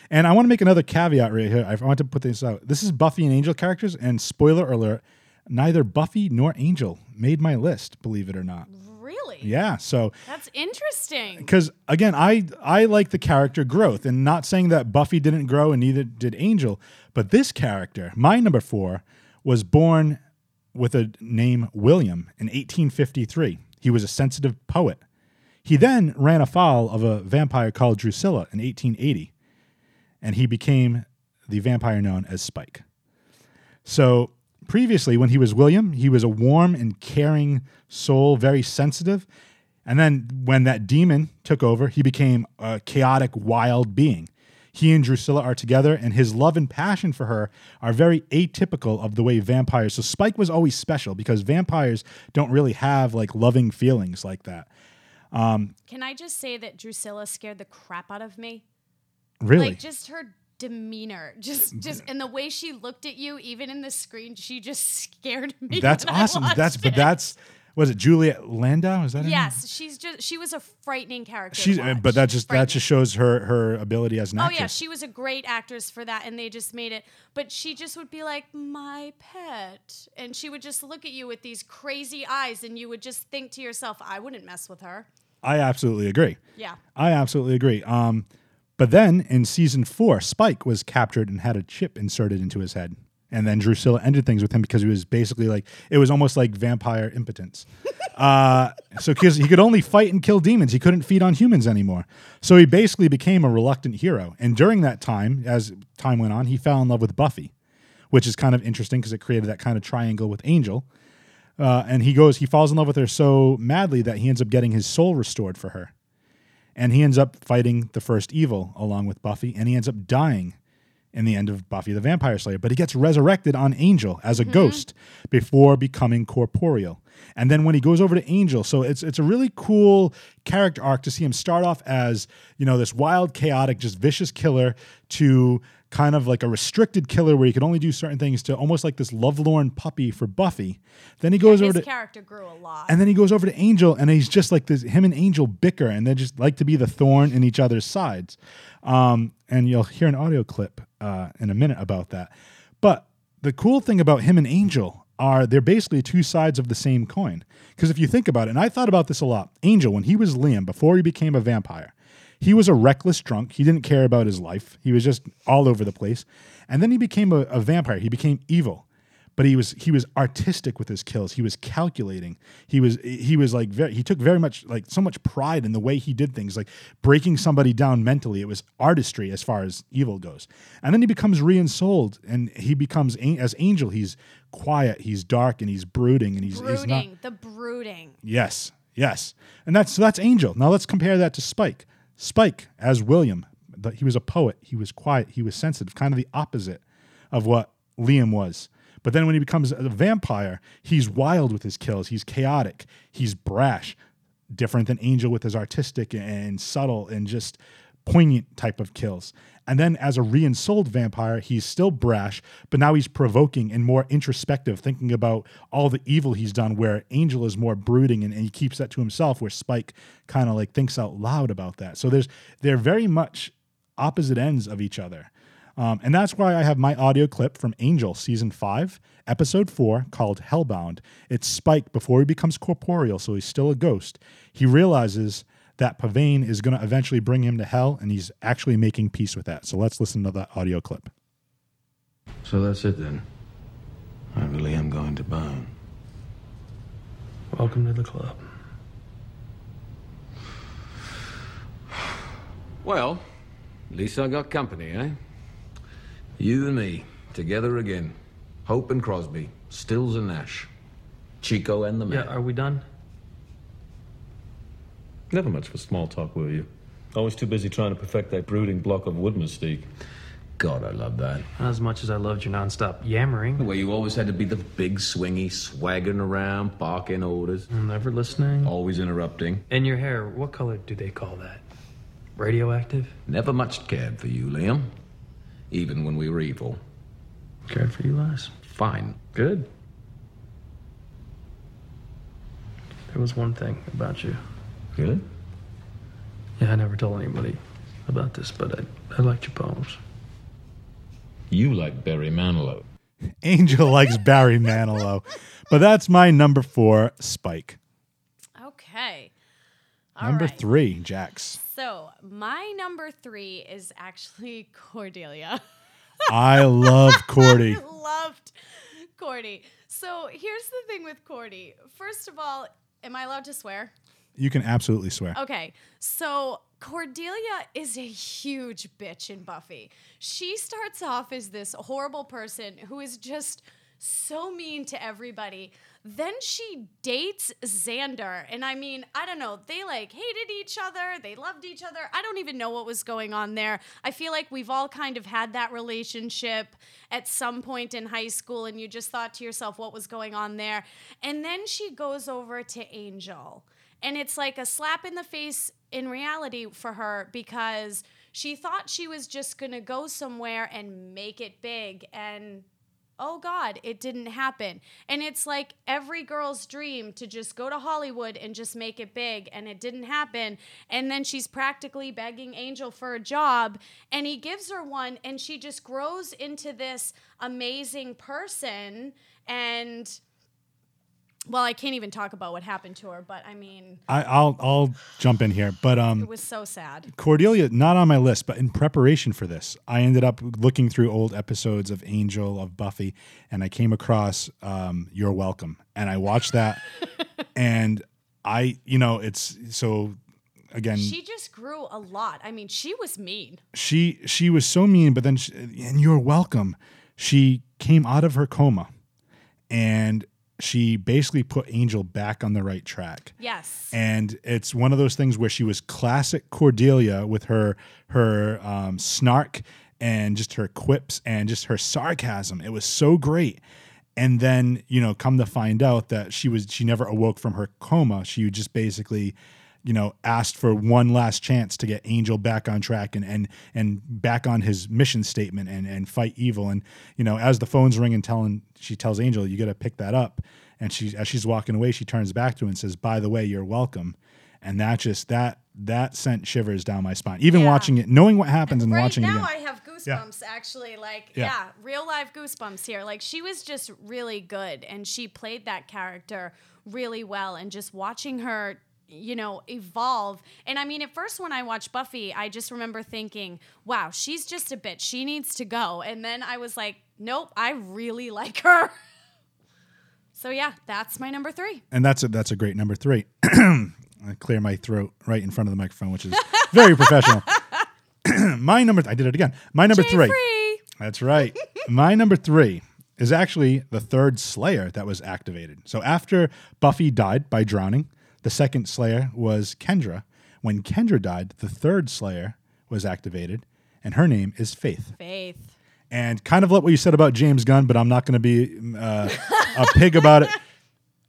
And I want to make another caveat right here. I want to put this out. This is Buffy and Angel characters, and spoiler alert: neither Buffy nor Angel made my list. Believe it or not. Really? Yeah. So That's interesting. because again, I I like the character growth, and not saying that Buffy didn't grow and neither did Angel, but this character, my number four, was born with a name William in 1853. He was a sensitive poet. He then ran afoul of a vampire called Drusilla in 1880, and he became the vampire known as Spike. So previously, when he was William, he was a warm and caring soul, very sensitive. And then when that demon took over, he became a chaotic, wild being. He and Drusilla are together, and his love and passion for her are very atypical of the way vampires. So Spike was always special because vampires don't really have like loving feelings like that. Um, Can I just say that Drusilla scared the crap out of me? really, Like just her demeanor, just just and the way she looked at you, even in the screen, she just scared me. that's awesome. That's but it. that's was it Juliet Landau? Is that her name? yes. She's just she was a frightening character. She's, but that just that just shows her her ability as an Oh actress. yeah, she was a great actress for that, and they just made it. But she just would be like my pet, and she would just look at you with these crazy eyes, and you would just think to yourself, I wouldn't mess with her. I absolutely agree. Yeah. I absolutely agree. Um, but then in season four, Spike was captured and had a chip inserted into his head. And then Drusilla ended things with him because he was basically like, it was almost like vampire impotence. uh, so, because he could only fight and kill demons, he couldn't feed on humans anymore. So, he basically became a reluctant hero. And during that time, as time went on, he fell in love with Buffy, which is kind of interesting because it created that kind of triangle with Angel. Uh, and he goes, he falls in love with her so madly that he ends up getting his soul restored for her. And he ends up fighting the first evil along with Buffy, and he ends up dying in the end of Buffy the Vampire Slayer. But he gets resurrected on Angel as a mm-hmm. ghost before becoming corporeal. And then when he goes over to Angel, so it's it's a really cool character arc to see him start off as, you know, this wild, chaotic, just vicious killer to kind of like a restricted killer where he could only do certain things to almost like this lovelorn puppy for Buffy. Then he goes His over to character grew a lot. and then he goes over to Angel, and he's just like this. Him and Angel bicker, and they just like to be the thorn in each other's sides. Um, and you'll hear an audio clip uh, in a minute about that. But the cool thing about him and Angel are they're basically two sides of the same coin. Because if you think about it, and I thought about this a lot, Angel, when he was Liam, before he became a vampire, he was a reckless drunk. He didn't care about his life. He was just all over the place. And then he became a, a vampire. He became evil but he was he was artistic with his kills. He was calculating. He was he was like very, he took very much like so much pride in the way he did things, like breaking somebody down mentally. It was artistry as far as evil goes. And then he becomes re-ensouled, and he becomes as Angel. He's quiet, he's dark, and he's brooding, and he's, he's not. brooding, the brooding. Yes, yes, and that's that's Angel. Now let's compare that to Spike. Spike as William, he was a poet. He was quiet. He was sensitive, kind of the opposite of what Liam was. But then when he becomes a vampire, he's wild with his kills. He's chaotic. He's brash, different than Angel with his artistic and subtle and just poignant type of kills. And then as a re-ensouled vampire, he's still brash, but now he's provoking and more introspective, thinking about all the evil he's done, where Angel is more brooding and, and he keeps that to himself, where Spike kind of like thinks out loud about that. So there's they're very much opposite ends of each other. Um, and that's why I have my audio clip from Angel season five, episode four, called Hellbound. It's Spike before he becomes corporeal, so he's still a ghost. He realizes that Pavayne is going to eventually bring him to hell, and he's actually making peace with that. So let's listen to that audio clip. So that's it then. I really am going to burn. Welcome to the club. Well, at least I got company, eh? You and me, together again. Hope and Crosby, Stills and Nash, Chico and the man. Yeah, man. are we done? Never much for small talk, were you? Always too busy trying to perfect that brooding block of wood mystique. God, I love that. Not as much as I loved your nonstop yammering. The way you always had to be the big swingy, swaggering around, barking orders. Mm, never listening. Always interrupting. And your hair, what color do they call that? Radioactive? Never much cared for you, Liam. Even when we were evil. Cared for you less. Fine. Good. There was one thing about you. Really? Yeah, I never told anybody about this, but I, I liked your poems. You like Barry Manilow. Angel likes Barry Manilow. But that's my number four, Spike. Okay. All number right. three, Jax. So my number three is actually Cordelia. I love Cordy. I loved Cordy. So here's the thing with Cordy. First of all, am I allowed to swear? You can absolutely swear. Okay, so Cordelia is a huge bitch in Buffy. She starts off as this horrible person who is just so mean to everybody. Then she dates Xander. And I mean, I don't know, they like hated each other, they loved each other. I don't even know what was going on there. I feel like we've all kind of had that relationship at some point in high school, and you just thought to yourself, what was going on there? And then she goes over to Angel. And it's like a slap in the face in reality for her because she thought she was just going to go somewhere and make it big. And oh God, it didn't happen. And it's like every girl's dream to just go to Hollywood and just make it big. And it didn't happen. And then she's practically begging Angel for a job. And he gives her one. And she just grows into this amazing person. And well, I can't even talk about what happened to her, but I mean, I, I'll I'll jump in here, but um, it was so sad. Cordelia not on my list, but in preparation for this, I ended up looking through old episodes of Angel of Buffy, and I came across um, You're Welcome, and I watched that, and I, you know, it's so again. She just grew a lot. I mean, she was mean. she she was so mean, but then she, and you're welcome. She came out of her coma, and she basically put Angel back on the right track. Yes. And it's one of those things where she was classic Cordelia with her her um, snark and just her quips and just her sarcasm. It was so great. And then you know, come to find out that she was she never awoke from her coma. She just basically you know, asked for one last chance to get Angel back on track and and and back on his mission statement and and fight evil. And you know, as the phone's ringing, telling she tells Angel, "You got to pick that up." And she, as she's walking away, she turns back to him and says, "By the way, you're welcome." And that just that that sent shivers down my spine. Even watching it, knowing what happens and right watching it now. I have goosebumps. Actually, like Yeah. yeah. real life goosebumps here. Like she was just really good, and she played that character really well. And just watching her, you know, evolve. And I mean, at first when I watched Buffy, I just remember thinking, "Wow, she's just a bitch. She needs to go." And then I was like, "Nope, I really like her." so yeah, that's my number three. and that's a that's a great number three. I clear my throat right in front of the microphone, which is very professional. my number, I did it again. My number three. That's right. my number three is actually the third Slayer that was activated. So after Buffy died by drowning, the second Slayer was Kendra. When Kendra died, the third Slayer was activated, and her name is Faith. Faith. And kind of like what you said about James Gunn, but I'm not going to be uh, a pig about it.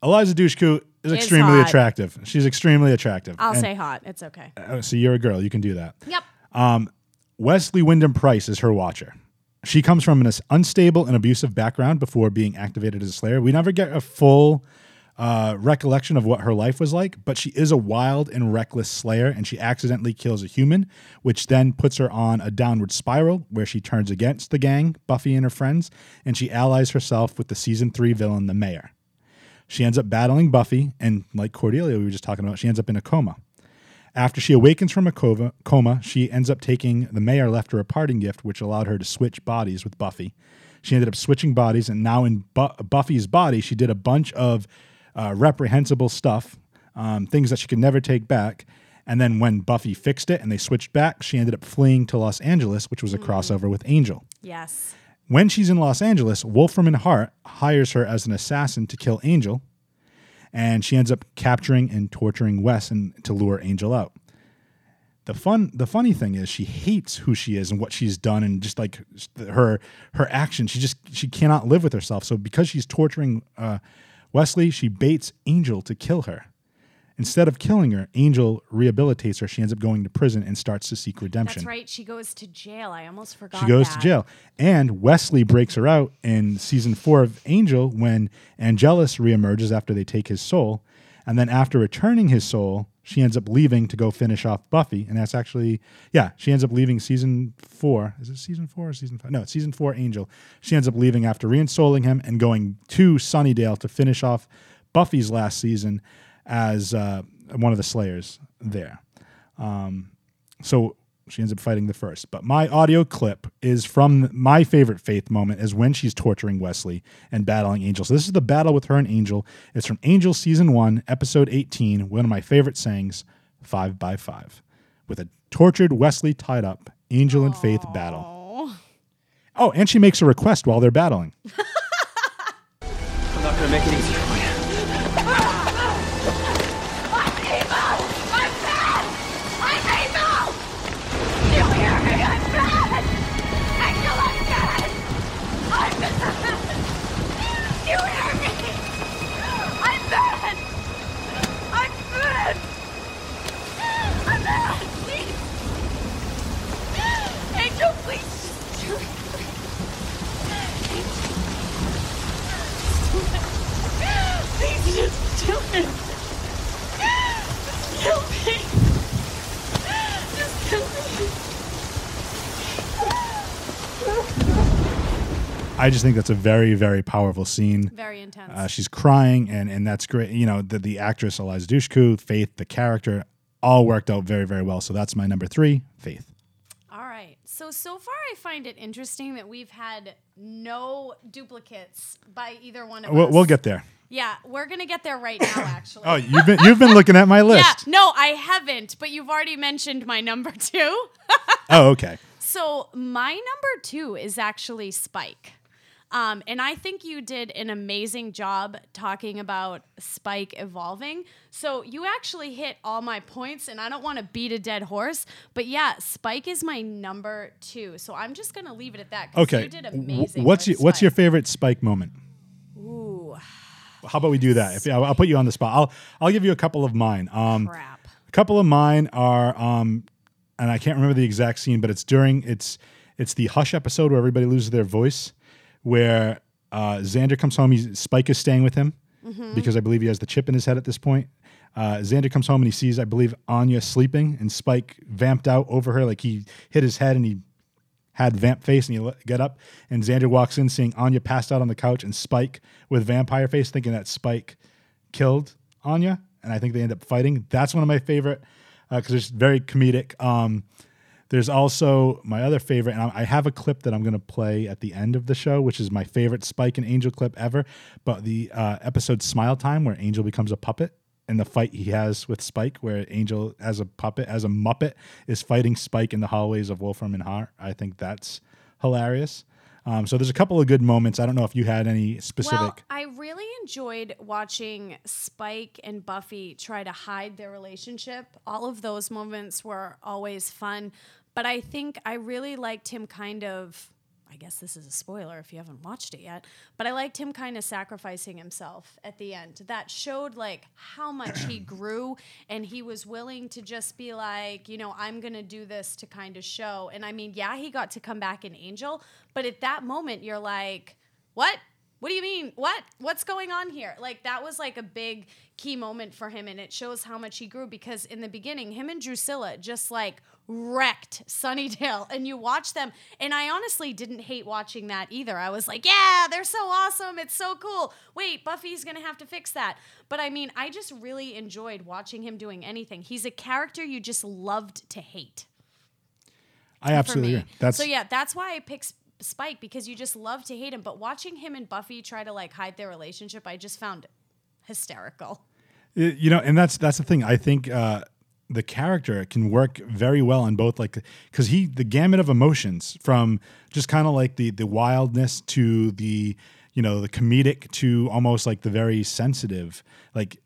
Eliza Dushku is extremely hot. attractive. She's extremely attractive. I'll And- say hot. It's okay. uh, so you're a girl, you can do that. Yep. Um, Wesley Wyndam-Pryce is her watcher. She comes from an unstable and abusive background before being activated as a Slayer. We never get a full uh, recollection of what her life was like, but she is a wild and reckless Slayer, and she accidentally kills a human, which then puts her on a downward spiral where she turns against the gang, Buffy and her friends, and she allies herself with the season three villain, the Mayor. She ends up battling Buffy, and like Cordelia, we were just talking about, she ends up in a coma. After she awakens from a coma, she ends up taking the mayor left her a parting gift, which allowed her to switch bodies with Buffy. She ended up switching bodies, and now in Bu- Buffy's body, she did a bunch of uh, reprehensible stuff, um, things that she could never take back. And then when Buffy fixed it and they switched back, she ended up fleeing to Los Angeles, which was a crossover with Angel. Yes. When she's in Los Angeles, Wolfram and Hart hires her as an assassin to kill Angel, and she ends up capturing and torturing Wes and to lure Angel out. The fun, the funny thing is, she hates who she is and what she's done, and just like her her actions, she just she cannot live with herself. So because she's torturing uh, Wesley, she baits Angel to kill her, Instead of killing her, Angel rehabilitates her. She ends up going to prison and starts to seek redemption. That's right. She goes to jail. I almost forgot. She goes that. to jail. And Wesley breaks her out in season four of Angel when Angelus reemerges after they take his soul. And then after returning his soul, she ends up leaving to go finish off Buffy. And that's actually, yeah, she ends up leaving season four. Is it season four or season five? No, it's season four Angel. She ends up leaving after reinstalling him and going to Sunnydale to finish off Buffy's last season as uh, one of the Slayers there. Um, so she ends up fighting the first. But my audio clip is from my favorite Faith moment is when she's torturing Wesley and battling Angel. So this is the battle with her and Angel. It's from Angel season one, episode 18, one of my favorite sayings, five by five. With a tortured Wesley tied up, Angel and Faith battle. Oh, and she makes a request while they're battling. I'm not gonna make it easier I just think that's a very, very powerful scene. Very intense. Uh, she's crying, and and that's great. You know, the, the actress Eliza Dushku, Faith, the character, all worked out very, very well. So that's my number three, Faith. All right. So so far, I find it interesting that we've had no duplicates by either one of We'll, us. we'll get there. Yeah, we're gonna get there right now. Actually. Oh, you've been you've been looking at my list. Yeah. No, I haven't. But you've already mentioned my number two. Oh, okay. So my number two is actually Spike. Um, and I think you did an amazing job talking about Spike evolving. So you actually hit all my points, and I don't want to beat a dead horse, but yeah, Spike is my number two. So I'm just gonna leave it at that. Okay. you did amazing. What's your What's your favorite Spike moment? Ooh, How about we do that? If I'll, I'll put you on the spot. I'll I'll give you a couple of mine. Um, crap. A couple of mine are, um, and I can't remember the exact scene, but it's during it's it's the Hush episode where everybody loses their voice, where uh, Xander comes home. He's Spike is staying with him Mhm. because I believe he has the chip in his head at this point. Uh, Xander comes home and he sees, I believe, Anya sleeping, and Spike vamped out over her, like he hit his head and he had vamp face, and he get up, and Xander walks in, seeing Anya passed out on the couch, and Spike with vampire face, thinking that Spike killed Anya, and I think they end up fighting. That's one of my favorite because it's very comedic. Um, there's also my other favorite, and I have a clip that I'm going to play at the end of the show, which is my favorite Spike and Angel clip ever. But the uh, episode Smile Time, where Angel becomes a puppet, and the fight he has with Spike, where Angel, as a puppet, as a Muppet, is fighting Spike in the hallways of Wolfram and Hart. I think that's hilarious. Um, so there's a couple of good moments. I don't know if you had any specific. Well, I really enjoyed watching Spike and Buffy try to hide their relationship. All of those moments were always fun, but I think I really liked him kind of. I guess this is a spoiler if you haven't watched it yet, but I liked him kind of sacrificing himself at the end. That showed like how much he grew and he was willing to just be like, you know, I'm going to do this to kind of show. And I mean, yeah, he got to come back in Angel, but at that moment you're like, what? What do you mean? What? What's going on here? Like that was like a big key moment for him and it shows how much he grew because in the beginning him and Drusilla just like wrecked Sunnydale and you watch them and I honestly didn't hate watching that either. I was like, yeah, they're so awesome. It's so cool. Wait, Buffy's going to have to fix that. But I mean, I just really enjoyed watching him doing anything. He's a character you just loved to hate. I absolutely agree. That's so yeah, that's why I picked Spike because you just love to hate him. But watching him and Buffy try to like hide their relationship, I just found hysterical. You know and that's that's the thing i think uh the character can work very well on both like because he the gamut of emotions from just kind of like the the wildness to the you know the comedic to almost like the very sensitive like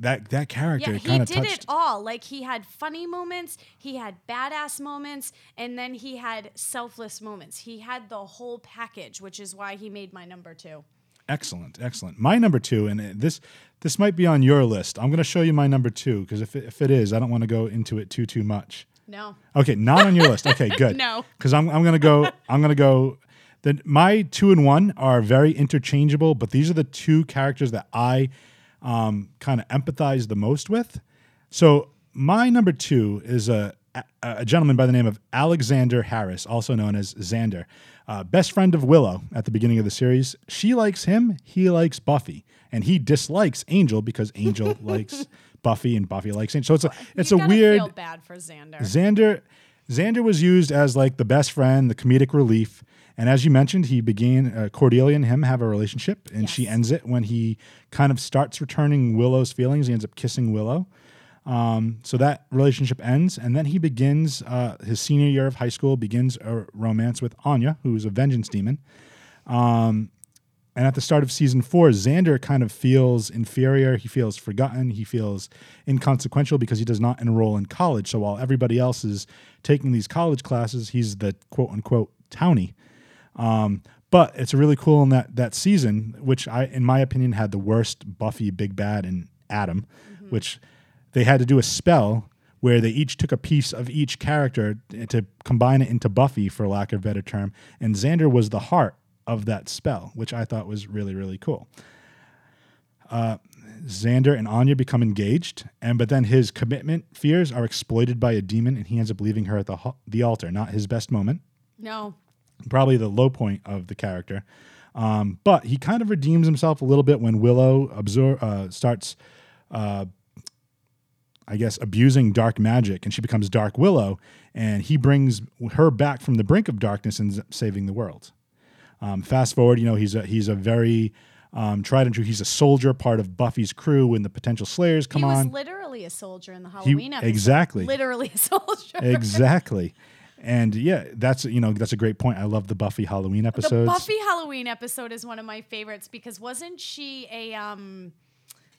that that character Yeah, he did touched it all. Like he had funny moments, he had badass moments, and then he had selfless moments. He had the whole package, which is why he made my number two. Excellent, excellent. My number two, and this this might be on your list. I'm going to show you my number two because if it, if it is, I don't want to go into it too too much. No. Okay, not on your list. Okay, good. No. Because I'm I'm gonna go. I'm gonna go. Then my two and one are very interchangeable, but these are the two characters that I um, kind of empathize the most with. So my number two is a a- gentleman by the name of Alexander Harris, also known as Xander, uh, best friend of Willow at the beginning of the series. She likes him, he likes Buffy, and he dislikes Angel because Angel likes Buffy and Buffy likes Angel. So it's a it's you a weird. feel bad for Xander. Xander Xander was used as like the best friend, the comedic relief. And as you mentioned, he began uh, Cordelia and him have a relationship, and she ends it when he kind of starts returning Willow's feelings. He ends up kissing Willow. Um, so that relationship ends, and then he begins uh, his senior year of high school, begins a romance with Anya, who is a vengeance demon. Um, and at the start of season four, Xander kind of feels inferior. He feels forgotten. He feels inconsequential because he does not enroll in college. So while everybody else is taking these college classes, he's the quote unquote townie. Um, but it's really cool in that that season, which I, in my opinion, had the worst Buffy Big Bad and Adam, which they had to do a spell where they each took a piece of each character to combine it into Buffy, for lack of a better term. And Xander was the heart of that spell, which I thought was really, really cool. Uh, Xander and Anya become engaged, and but then his commitment fears are exploited by a demon, and he ends up leaving her at the the altar. Not his best moment No. probably the low point of the character. Um, but he kind of redeems himself a little bit when Willow absor- uh, starts, uh, I guess, abusing dark magic, and she becomes Dark Willow, and he brings her back from the brink of darkness and saving the world. Um, fast forward, you know, he's a he's a very um, tried and true. He's a soldier, part of Buffy's crew when the potential Slayers come on. he was on. literally a soldier in the Halloween episode. exactly. Literally a soldier. exactly. And yeah, that's you know that's a great point. I love the Buffy Halloween episodes. The. Buffy Halloween episode is one of my favorites because wasn't she a um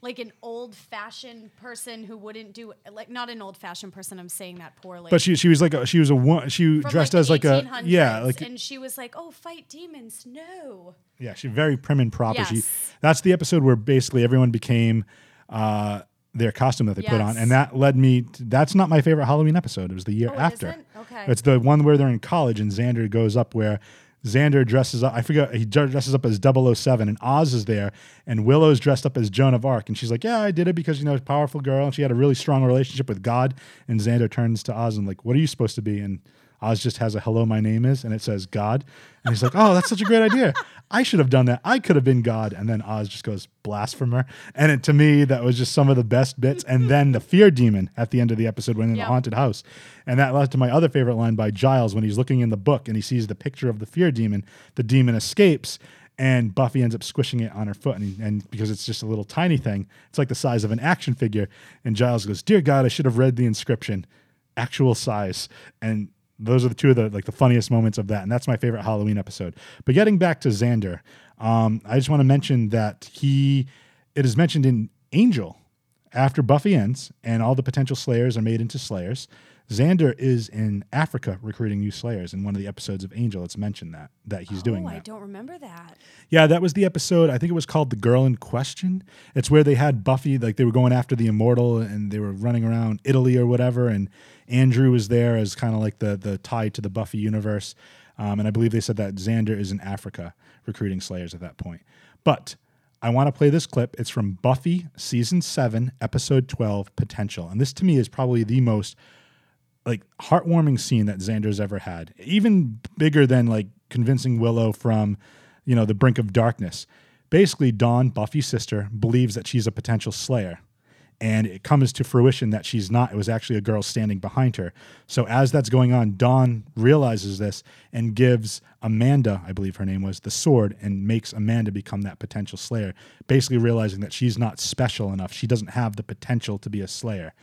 like an old fashioned person who wouldn't do like not an old fashioned person, I'm saying that poorly. But she she was like a, she was a one she From, dressed like, as like a yeah like and she was like, "Oh, fight demons, no." yeah she's very prim and proper. She that's the episode where basically everyone became uh, their costume that they put on, and that led me. To, that's not my favorite Halloween episode. It was the year Oh, after. Okay. It's the one where they're in college and Xander goes up where. Xander dresses up. I forget. He dresses up as 007, and Oz is there, and Willow's dressed up as Joan of Arc, and she's like, "Yeah, I did it because you know, powerful girl, and she had a really strong relationship with God." And Xander turns to Oz and like, "What are you supposed to be?" And Oz just has a hello, my name is, and it says God. And he's like, oh, that's such a great idea. I should have done that. I could have been God. And then Oz just goes, blasphemer. And it, to me, that was just some of the best bits. And then the fear demon at the end of the episode when in Yeah. the haunted house. And that led to my other favorite line by Giles when he's looking in the book and he sees the picture of the fear demon. The demon escapes. And Buffy ends up squishing it on her foot, and, and because it's just a little tiny thing, it's like the size of an action figure. And Giles goes, "Dear God, I should have read the inscription, actual size." And those are the two of the like the funniest moments of that, and that's my favorite Halloween episode. But getting back to Xander, um, I just want to mention that he it is mentioned in Angel after Buffy ends and all the potential Slayers are made into Slayers. Xander is in Africa recruiting new Slayers. In one of the episodes of Angel, it's mentioned that that he's doing oh, that. I don't remember that. Yeah, that was the episode. I think it was called The Girl in Question. It's where they had Buffy, like they were going after the immortal and they were running around Italy or whatever. And Andrew was there as kind of like the, the tie to the Buffy universe. Um, and I believe they said that Xander is in Africa recruiting Slayers at that point. But I want to play this clip. It's from Buffy season seven, episode 12, Potential. And this to me is probably the most like heartwarming scene that Xander's ever had. Even bigger than like convincing Willow from, you know, the brink of darkness. Basically, Dawn, Buffy's sister, believes that she's a potential slayer. And it comes to fruition that she's not. It was actually a girl standing behind her. So as that's going on, Dawn realizes this and gives Amanda, I believe her name was, the sword and makes Amanda become that potential slayer, basically realizing that she's not special enough. She doesn't have the potential to be a slayer.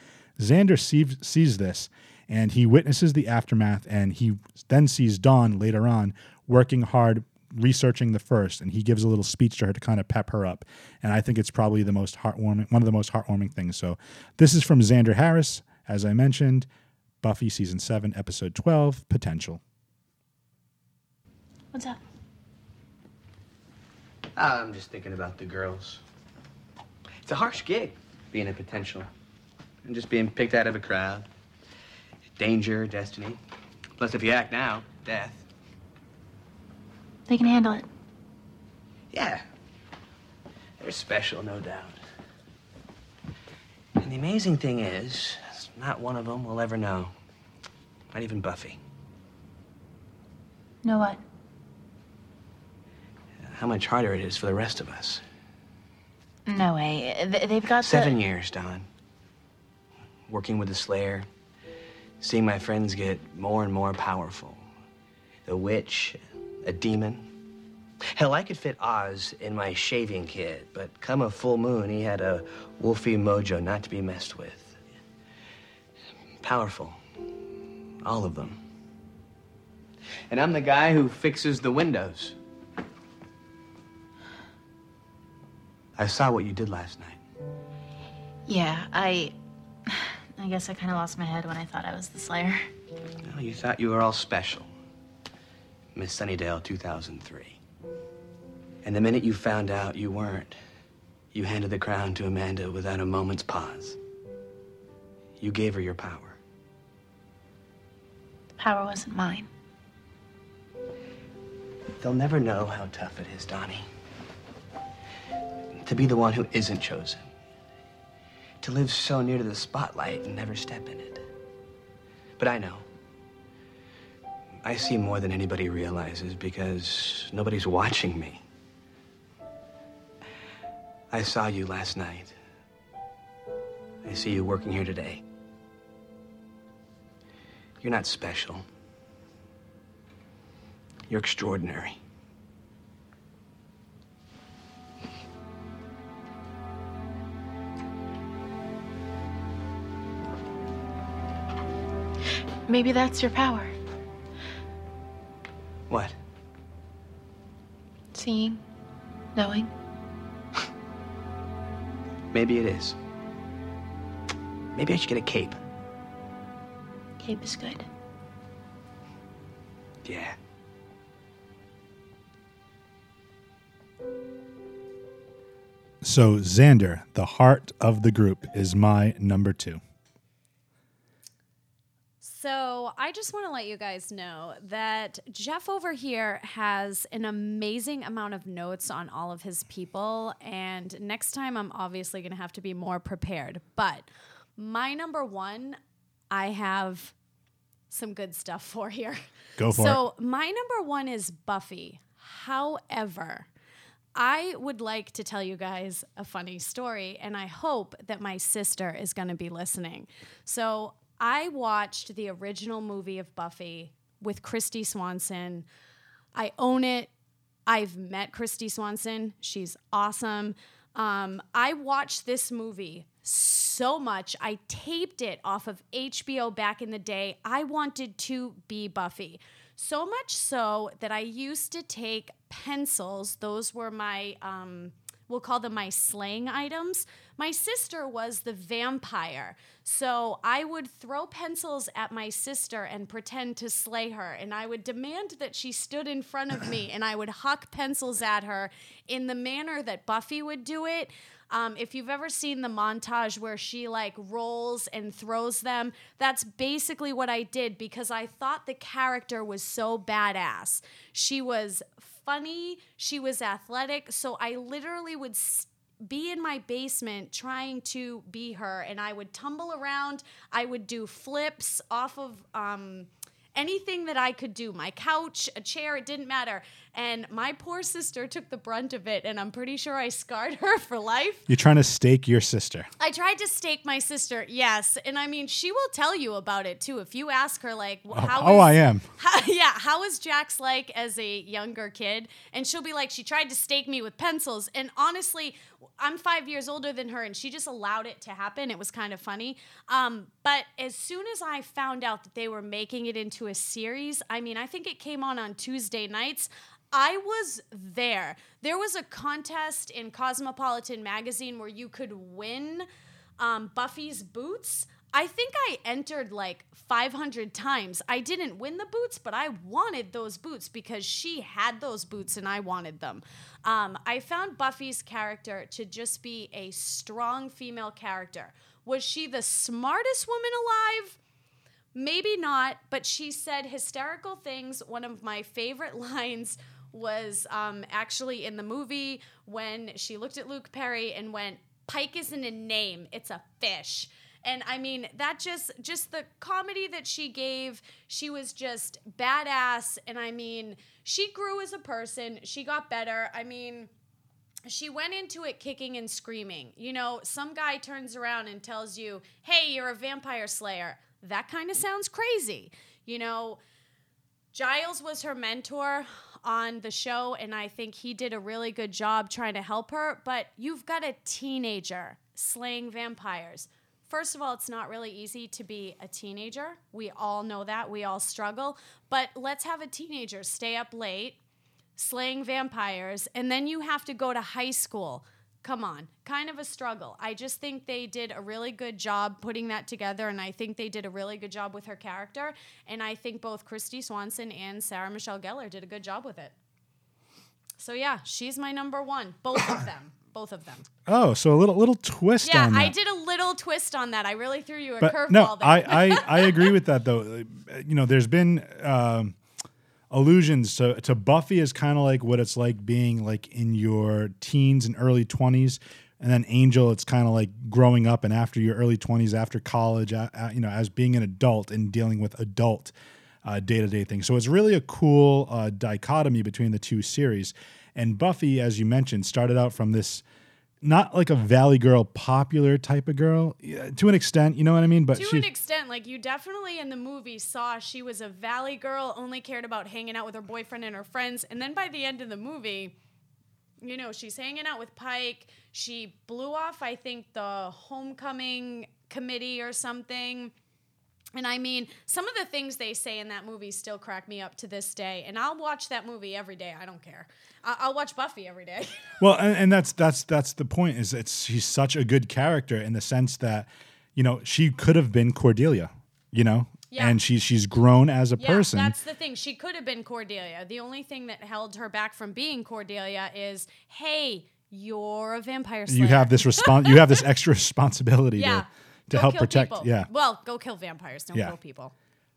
Xander sees, sees this and he witnesses the aftermath and he then sees Dawn later on working hard researching the first and he gives a little speech to her to kind of pep her up and i think it's probably the most heartwarming one of the most heartwarming things so this is from xander harris as i mentioned buffy season 7 episode 12 potential What's up? Ah, I'm just thinking about the girls. It's a harsh gig, being a potential. And just being picked out of a crowd. Danger, destiny. Plus, if you act now, death. They can handle it. Yeah. They're special, no doubt. And the amazing thing is, not one of them will ever know. Not even Buffy. Know what? How much harder it is for the rest of us. No way. They've got Seven the... years, Dawn. Working with the Slayer, seeing my friends get more and more powerful. The witch, a demon. Hell, I could fit Oz in my shaving kit, but come a full moon, he had a wolfy mojo not to be messed with. Powerful. All of them. And I'm the guy who fixes the windows. I saw what you did last night. Yeah, I... I guess I kind of lost my head when I thought I was the Slayer. Well, you thought you were all special. Miss Sunnydale 2003. And the minute you found out you weren't, you handed the crown to Amanda without a moment's pause. You gave her your power. The power wasn't mine. They'll never know how tough it is, Dawnie. To be the one who isn't chosen. To live so near to the spotlight and never step in it. But I know. I see more than anybody realizes because nobody's watching me. I saw you last night. I see you working here today. You're not special. You're extraordinary. Maybe that's your power. What? Seeing, knowing. Maybe it is. Maybe I should get a cape. Cape is good. Yeah. So, Xander, the heart of the group, is my number two. So I just want to let you guys know that Jeff over here has an amazing amount of notes on all of his people. And next time, I'm obviously going to have to be more prepared. But my number one, I have some good stuff for here. Go for it. so my number one is Buffy. However, I would like to tell you guys a funny story, and I hope that my sister is going to be listening. So I watched the original movie of Buffy with Kristy Swanson. I own it. I've met Kristy Swanson. She's awesome. Um, I watched this movie so much. I taped it off of HBO back in the day. I wanted to be Buffy. So much so that I used to take pencils, those were my. Um, we'll call them my slang items. My sister was the vampire. So I would throw pencils at my sister and pretend to slay her. And I would demand that she stood in front of me and I would huck pencils at her in the manner that Buffy would do it. Um, if you've ever seen the montage where she like rolls and throws them, that's basically what I did because I thought the character was so badass. She was funny, she was athletic. So I literally would s be in my basement trying to be her, and I would tumble around. I would do flips off of. Um, Anything that I could do, my couch, a chair, it didn't matter. And my poor sister took the brunt of it, and I'm pretty sure I scarred her for life. You're trying to stake your sister. I tried to stake my sister, yes, and I mean she will tell you about it too. If you ask her, like, how oh, is- I am. how, yeah, how was Jax like as a younger kid? And she'll be like, she tried to stake me with pencils, and honestly, I'm five years older than her, and she just allowed it to happen. It was kind of funny. Um, but as soon as I found out that they were making it into a series, I mean, I think it came on on Tuesday nights. I was there. There was a contest in Cosmopolitan magazine where you could win um, Buffy's boots. I think I entered like 500 times. I didn't win the boots, but I wanted those boots because she had those boots and I wanted them. Um, I found Buffy's character to just be a strong female character. Was she the smartest woman alive? Maybe not, but she said hysterical things. One of my favorite lines was um, actually in the movie when she looked at Luke Perry and went, Pike isn't a name, it's a fish. And I mean, that just just the comedy that she gave, she was just badass. And I mean, she grew as a person. She got better. I mean, she went into it kicking and screaming. You know, some guy turns around and tells you, hey, you're a vampire slayer. That kind of sounds crazy. You know, Giles was her mentor on the show, and I think he did a really good job trying to help her. But you've got a teenager slaying vampires. First of all, it's not really easy to be a teenager. We all know that. We all struggle. But let's have a teenager stay up late, slaying vampires, and then you have to go to high school. Come on, kind of a struggle. I just think they did a really good job putting that together, and I think they did a really good job with her character. And I think both Kristy Swanson and Sarah Michelle Gellar did a good job with it. So yeah, she's my number one. Both of them. Both of them. Oh, so a little little twist Yeah, on that. I did a little twist on that. I really threw you a curveball no, there. I, I I agree with that though. You know, there's been um, allusions to to Buffy is kind of like what it's like being like in your teens and early twenties, and then Angel, it's kind of like growing up and after your early twenties, after college, uh, uh, you know, as being an adult and dealing with adult day to day things. So it's really a cool uh, dichotomy between the two series. And Buffy, as you mentioned, started out from this. Not like a Valley Girl popular type of girl, yeah, to an extent, you know what I mean. But to an extent, like you definitely in the movie saw she was a valley girl, only cared about hanging out with her boyfriend and her friends. And then by the end of the movie, you know, she's hanging out with Pike. She blew off, I think, the homecoming committee or something. And I mean, some of the things they say in that movie still crack me up to this day. And I'll watch that movie every day. I don't care. I- I'll watch Buffy every day. Well, and, and that's that's that's the point. Is it's she's such a good character in the sense that, you know, she could have been Cordelia, you know, Yeah. and she's she's grown as a yeah, person. that's the thing. She could have been Cordelia. The only thing that held her back from being Cordelia is, hey, you're a vampire slayer. you have this respons- You have this extra responsibility yeah. to to help protect. people. Yeah. Well, go kill vampires. Don't Yeah. kill people.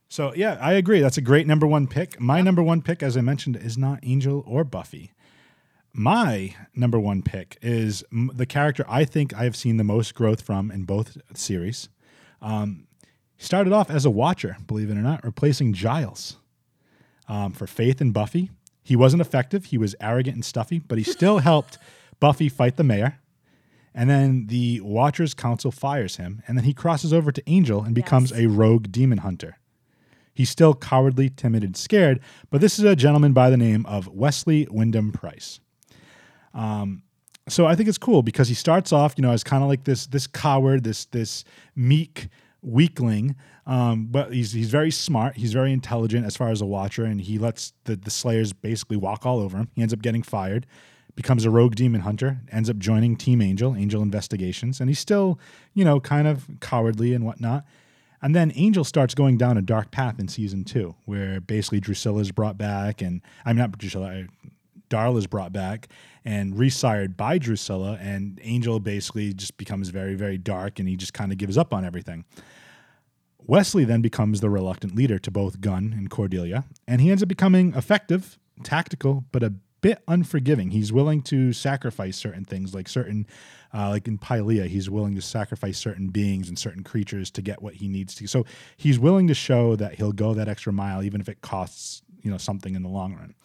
So yeah, I agree. That's a great number one pick. My number one pick, as I mentioned, is not Angel or Buffy. My number one pick is m- the character I think I have seen the most growth from in both series. Um, he started off as a watcher, believe it or not, replacing Giles um, for Faith and Buffy. He wasn't effective. He was arrogant and stuffy, but he still helped Buffy fight the mayor. And then the Watchers Council fires him, and then he crosses over to Angel and becomes a rogue demon hunter. He's still cowardly, timid, and scared, but this is a gentleman by the name of Wesley Wyndam-Pryce. Um, so I think it's cool because he starts off, you know, as kind of like this this coward, this this meek weakling, um, but he's he's very smart. He's very intelligent as far as a watcher, and he lets the the Slayers basically walk all over him. He ends up getting fired, becomes a rogue demon hunter, ends up joining Team Angel, Angel Investigations, and he's still, you know, kind of cowardly and whatnot. And then Angel starts going down a dark path in season two, where basically Drusilla is brought back, and I'm not Drusilla, uh, Darla is brought back and resired by Drusilla, and Angel basically just becomes very, very dark, and he just kind of gives up on everything. Wesley then becomes the reluctant leader to both Gunn and Cordelia, and he ends up becoming effective, tactical, but a bit unforgiving. He's willing to sacrifice certain things, like certain, uh, like in Pylea, he's willing to sacrifice certain beings and certain creatures to get what he needs to. So he's willing to show that he'll go that extra mile, even if it costs you know something in the long run.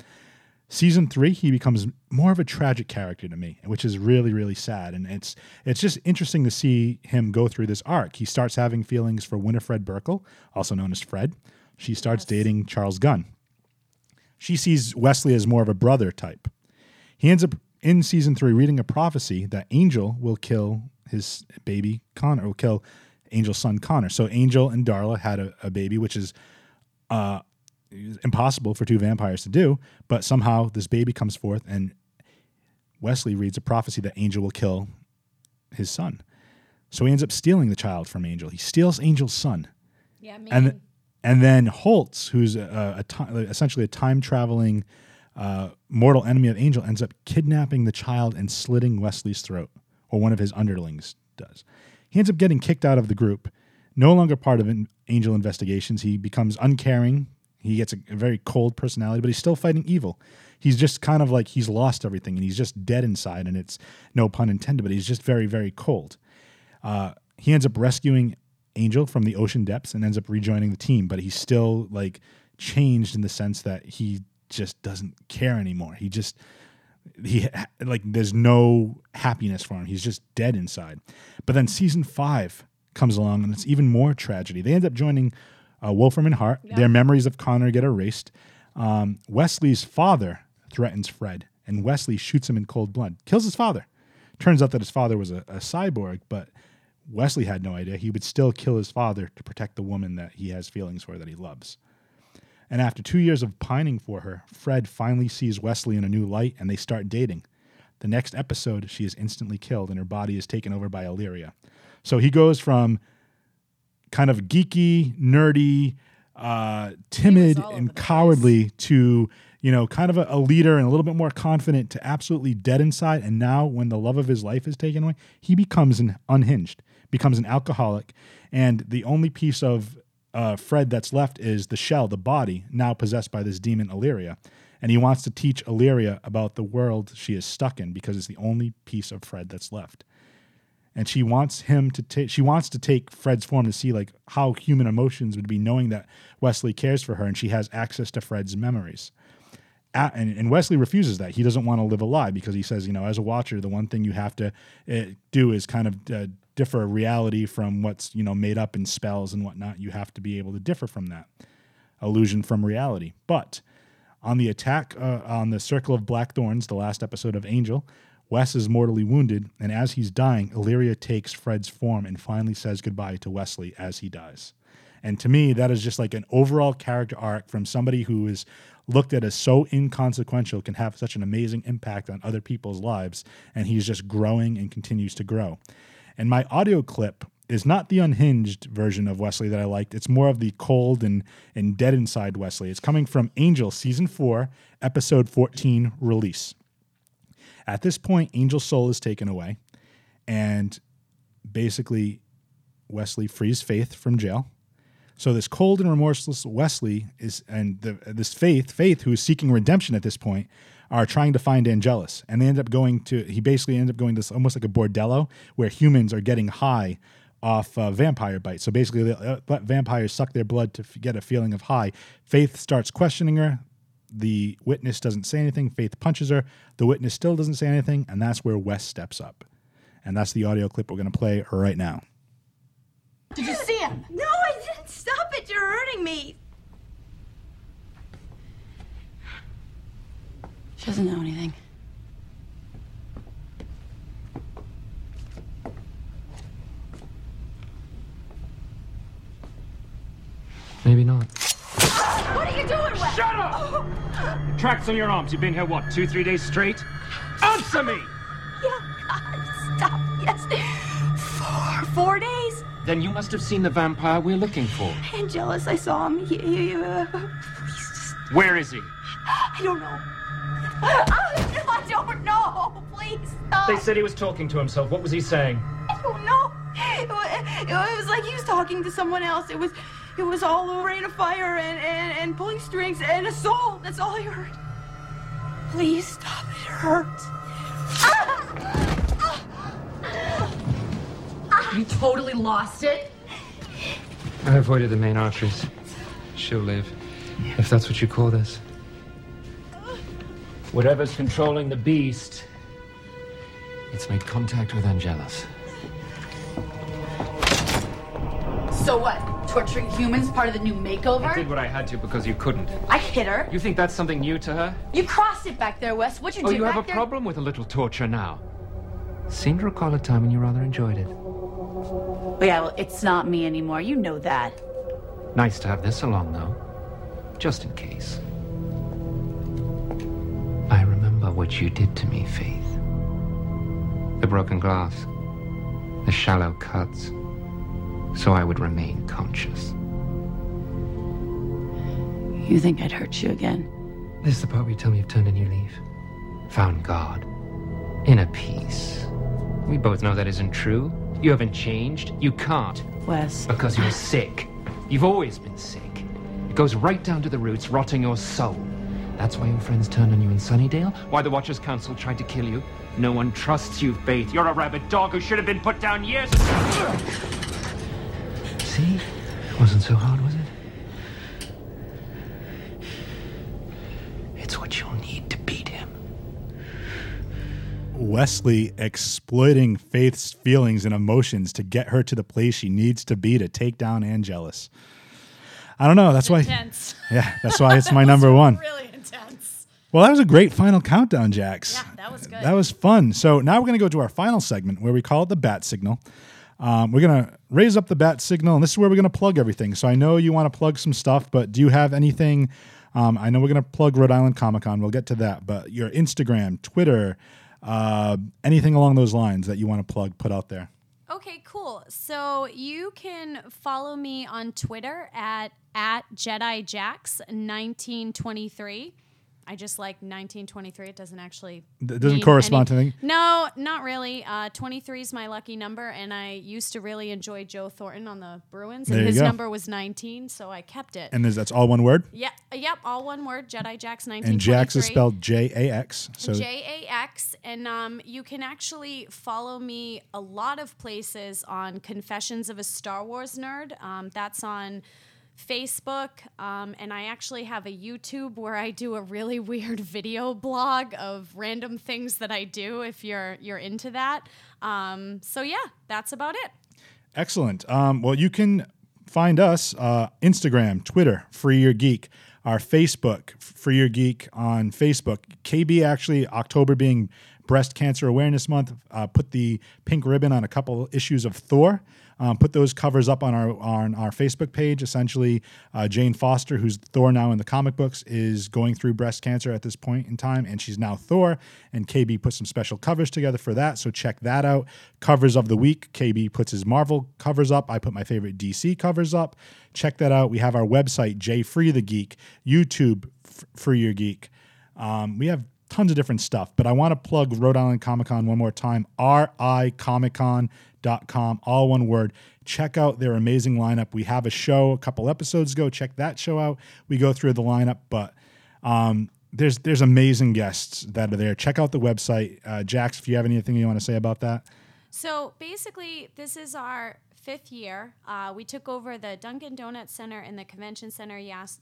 Season three, he becomes more of a tragic character to me, which is really, really sad. And it's it's just interesting to see him go through this arc. He starts having feelings for Winifred Burkle, also known as Fred. She starts dating Charles Gunn. She sees Wesley as more of a brother type. He ends up in season three reading a prophecy that Angel will kill his baby Connor, will kill Angel's son Connor. So Angel and Darla had a, a baby, which is uh, impossible for two vampires to do, but somehow this baby comes forth and Wesley reads a prophecy that Angel will kill his son. So he ends up stealing the child from Angel. He steals Angel's son. Yeah, me. And and then Holtz, who's a, a ti- essentially a time traveling uh, mortal enemy of Angel, ends up kidnapping the child and slitting Wesley's throat, or one of his underlings does. He ends up getting kicked out of the group, no longer part of Angel investigations. He becomes uncaring. He gets a, a very cold personality, but he's still fighting evil. He's just kind of like he's lost everything and he's just dead inside, and it's no pun intended, but he's just very, very cold. Uh, he ends up rescuing Angel from the ocean depths and ends up rejoining the team, but he's still like changed in the sense that he just doesn't care anymore. He just he like there's no happiness for him. He's just dead inside. But then season five comes along and it's even more tragedy. They end up joining uh, Wolfram and Hart. Their memories of Connor get erased. Um, Wesley's father threatens Fred, and Wesley shoots him in cold blood, kills his father. Turns out that his father was a, a cyborg, but Wesley had no idea. He would still kill his father to protect the woman that he has feelings for, that he loves. And after two years of pining for her, Fred finally sees Wesley in a new light and they start dating. The next episode, she is instantly killed and her body is taken over by Illyria. So he goes from kind of geeky, nerdy, uh, timid, and cowardly to, you know, kind of a, a leader and a little bit more confident to absolutely dead inside. And now, when the love of his life is taken away, he becomes an unhinged, becomes an alcoholic. And the only piece of uh, Fred that's left is the shell, the body, now possessed by this demon Illyria. And he wants to teach Illyria about the world she is stuck in because it's the only piece of Fred that's left. And she wants him to take. She wants to take Fred's form to see like how human emotions would be, knowing that Wesley cares for her and she has access to Fred's memories. A- and, and Wesley refuses that. He doesn't want to live a lie because he says, you know, as a watcher, the one thing you have to uh, do is kind of uh, differ reality from what's you know made up in spells and whatnot. You have to be able to differ from that illusion from reality. But on the attack uh, on the Circle of Black Thorns, the last episode of Angel, Wes is mortally wounded, and as he's dying, Illyria takes Fred's form and finally says goodbye to Wesley as he dies. And to me, that is just like an overall character arc from somebody who is looked at as so inconsequential, can have such an amazing impact on other people's lives, and he's just growing and continues to grow. And my audio clip is not the unhinged version of Wesley that I liked. It's more of the cold and, and dead inside Wesley. It's coming from Angel season four, episode 14 release. At this point, Angel's soul is taken away, and basically, Wesley frees Faith from jail. So this cold and remorseless Wesley is, and the, this Faith, Faith, who is seeking redemption at this point, are trying to find Angelus, and they end up going to. He basically ends up going to this almost like a bordello where humans are getting high off uh, vampire bites. So basically, they uh, let vampires suck their blood to f- get a feeling of high. Faith starts questioning her. The witness doesn't say anything. Faith punches her. The witness still doesn't say anything, and that's where Wes steps up. And that's the audio clip we're going to play right now. Did you see him? No, I didn't. Stop it. You're hurting me. Doesn't know anything. Maybe not. What are you doing, Wes? Shut up! Tracks on your arms. You've been here, what, two, three days straight? Answer me! Yeah, God, stop. Yes. Four, four days. Then you must have seen the vampire we're looking for. Angelus, I saw him. He, he, uh, Where is he? I don't know. I don't know. Please stop. They said he was talking to himself. What was he saying? I don't know. It wa- it was like he was talking to someone else. It was, it was all a rain of fire and, and, and pulling strings and a soul. That's all I heard. Please stop. It hurts. You totally lost it? I avoided the main arteries. She'll live. If that's what you call this. Whatever's controlling the beast. It's made contact with Angelus. So what? Torturing humans part of the new makeover? I did what I had to because you couldn't. I hit her. You think that's something new to her? You crossed it back there, Wes. What'd you do? oh, do you back have a there? problem with a little torture now? Seem to recall a time when you rather enjoyed it. Well, yeah, well, it's not me anymore. You know that. Nice to have this along, though. Just in case. What you did to me, Faith. The broken glass. the shallow cuts, so I would remain conscious. You think I'd hurt you again? This is the part where you tell me you've turned a new leaf. Found God. Inner peace. We both know that isn't true. You haven't changed. You can't. Wes. Because you're sick. You've always been sick. It goes right down to the roots, rotting your soul. That's why your friends turned on you in Sunnydale? Why the Watchers Council tried to kill you? No one trusts you, Faith. You're a rabid dog who should have been put down years ago. See? It wasn't so hard, was it? It's what you'll need to beat him. Wesley exploiting Faith's feelings and emotions to get her to the place she needs to be to take down Angelus. I don't know. That's why. Intense. Yeah, that's why it's my number one. Really intense. Well, that was a great final countdown, Jax. Yeah, that was good. That was fun. So now we're going to go to our final segment where we call it the bat signal. Um, we're going to raise up the bat signal, and this is where we're going to plug everything. So I know you want to plug some stuff, but do you have anything? Um, I know we're going to plug Rhode Island Comic Con. We'll get to that. But your Instagram, Twitter, uh, anything along those lines that you want to plug, put out there. Okay, cool. So you can follow me on Twitter at at JediJax1923. I just like 1923. It doesn't actually. It doesn't correspond any- to anything? No, not really. Uh, 23 is my lucky number, and I used to really enjoy Joe Thornton on the Bruins, and his number was 19, so I kept it. And is, that's all one word? yeah, yep, all one word. Jedi Jax 1923. And Jax is spelled J A X. So J A X, and um, you can actually follow me a lot of places on Confessions of a Star Wars Nerd. Um, that's on Facebook, um, and I actually have a YouTube where I do a really weird video blog of random things that I do. If you're you're into that, um, so yeah, that's about it. Excellent. Um, well, you can find us uh, Instagram, Twitter, Free Your Geek, our Facebook, Free Your Geek on Facebook. KB actually, October being Breast Cancer Awareness Month, uh, put the pink ribbon on a couple issues of Thor. Um, put those covers up on our on our Facebook page. Essentially, uh, Jane Foster, who's Thor now in the comic books, is going through breast cancer at this point in time, and she's now Thor. And KB put some special covers together for that, so check that out. Covers of the week. KB puts his Marvel covers up. I put my favorite DC covers up. Check that out. We have our website, J Free the Geek, YouTube, F- Free Your Geek. Um, we have tons of different stuff, but I want to plug Rhode Island Comic Con one more time. RIComiccon.com, all one word. Check out their amazing lineup. We have a show a couple episodes ago. Check that show out. We go through the lineup, but um, there's there's amazing guests that are there. Check out the website. Uh, Jax, if you have anything you want to say about that. So basically, this is our fifth year. Uh, we took over the Dunkin' Donuts Center and the Convention Center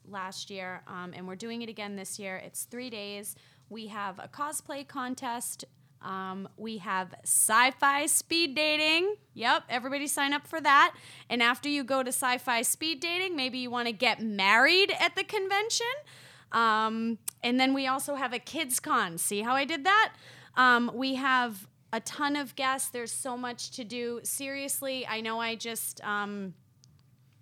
last year, um, and we're doing it again this year. It's three days. We have a cosplay contest. Um, we have sci fi speed dating. Yep, everybody sign up for that. And after you go to sci fi speed dating, maybe you want to get married at the convention. Um, and then we also have a kids con. See how I did that? Um, we have a ton of guests. There's so much to do. Seriously, I know I just um,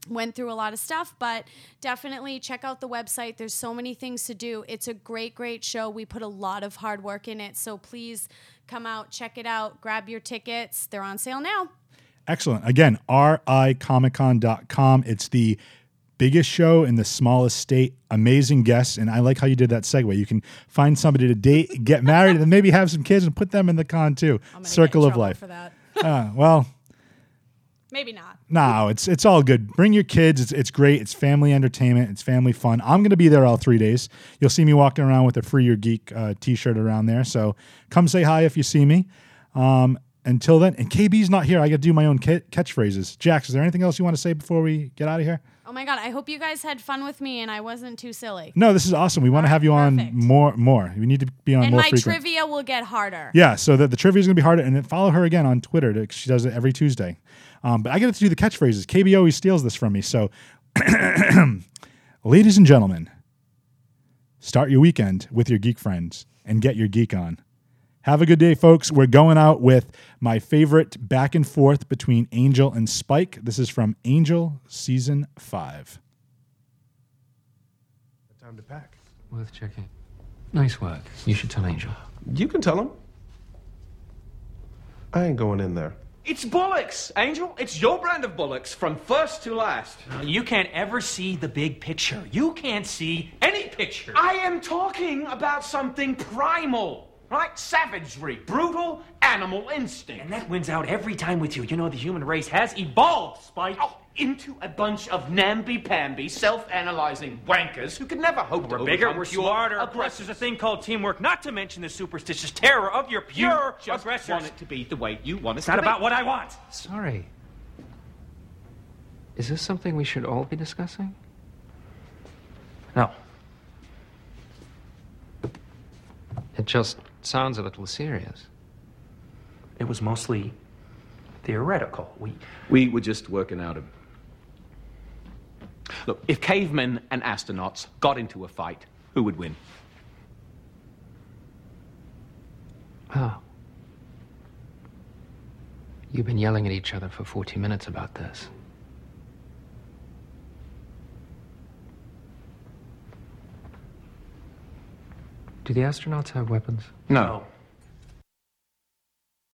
went through a lot of stuff, but definitely check out the website. There's so many things to do. It's a great, great show. We put a lot of hard work in it. So please come out, check it out, grab your tickets. They're on sale now. Excellent. Again, ricomiccon.com. It's the biggest show in the smallest state. Amazing guests. And I like how you did that segue. You can find somebody to date, get married, and then maybe have some kids and put them in the con too. Circle of life. for that. Uh, well, Maybe not. no, it's it's all good. Bring your kids. It's, it's great. It's family entertainment. It's family fun. I'm to be there all three days. You'll see me walking around with a Free Your Geek uh, t-shirt around there. So come say hi if you see me. Um, until then, and KB's not here. I got to do my own ca- catchphrases. Jax, is there anything else you want to say before we get out of here? Oh my God. I hope you guys had fun with me and I wasn't too silly. No, this is awesome. We want to have you on more. More. We need to be on and more my frequent. trivia will get harder. Yeah, so the, the trivia is going to be harder. And then follow her again on Twitter. To, she does it every Tuesday. Um, but I get to do the catchphrases. KB always steals this from me. So, ladies and gentlemen, start your weekend with your geek friends and get your geek on. Have a good day, folks. We're going out with my favorite back and forth between Angel and Spike. This is from Angel Season 5. Time to pack. Worth checking. Nice work. You should tell Angel. You can tell him. I ain't going in there. It's bollocks, Angel. It's your brand of bollocks from first to last. You can't ever see the big picture. You can't see any picture. I am talking about something primal, right? Savagery, brutal animal instinct. And that wins out every time with you. You know the human race has evolved, Spike. Oh, into a bunch of namby-pamby, self-analyzing wankers who could never hope to We're bigger, overcome we're pure smarter. Plus, aggressors. there's a thing called teamwork, not to mention the superstitious terror of your You pure just aggressors. want it to be the way you want it It's to not be. about what I want. Sorry. Is this something we should all be discussing? No. It just sounds a little serious. It was mostly theoretical. We We were just working out a. Look, if cavemen and astronauts got into a fight, who would win? Oh. You've been yelling at each other for 40 minutes about this. Do the astronauts have weapons? No.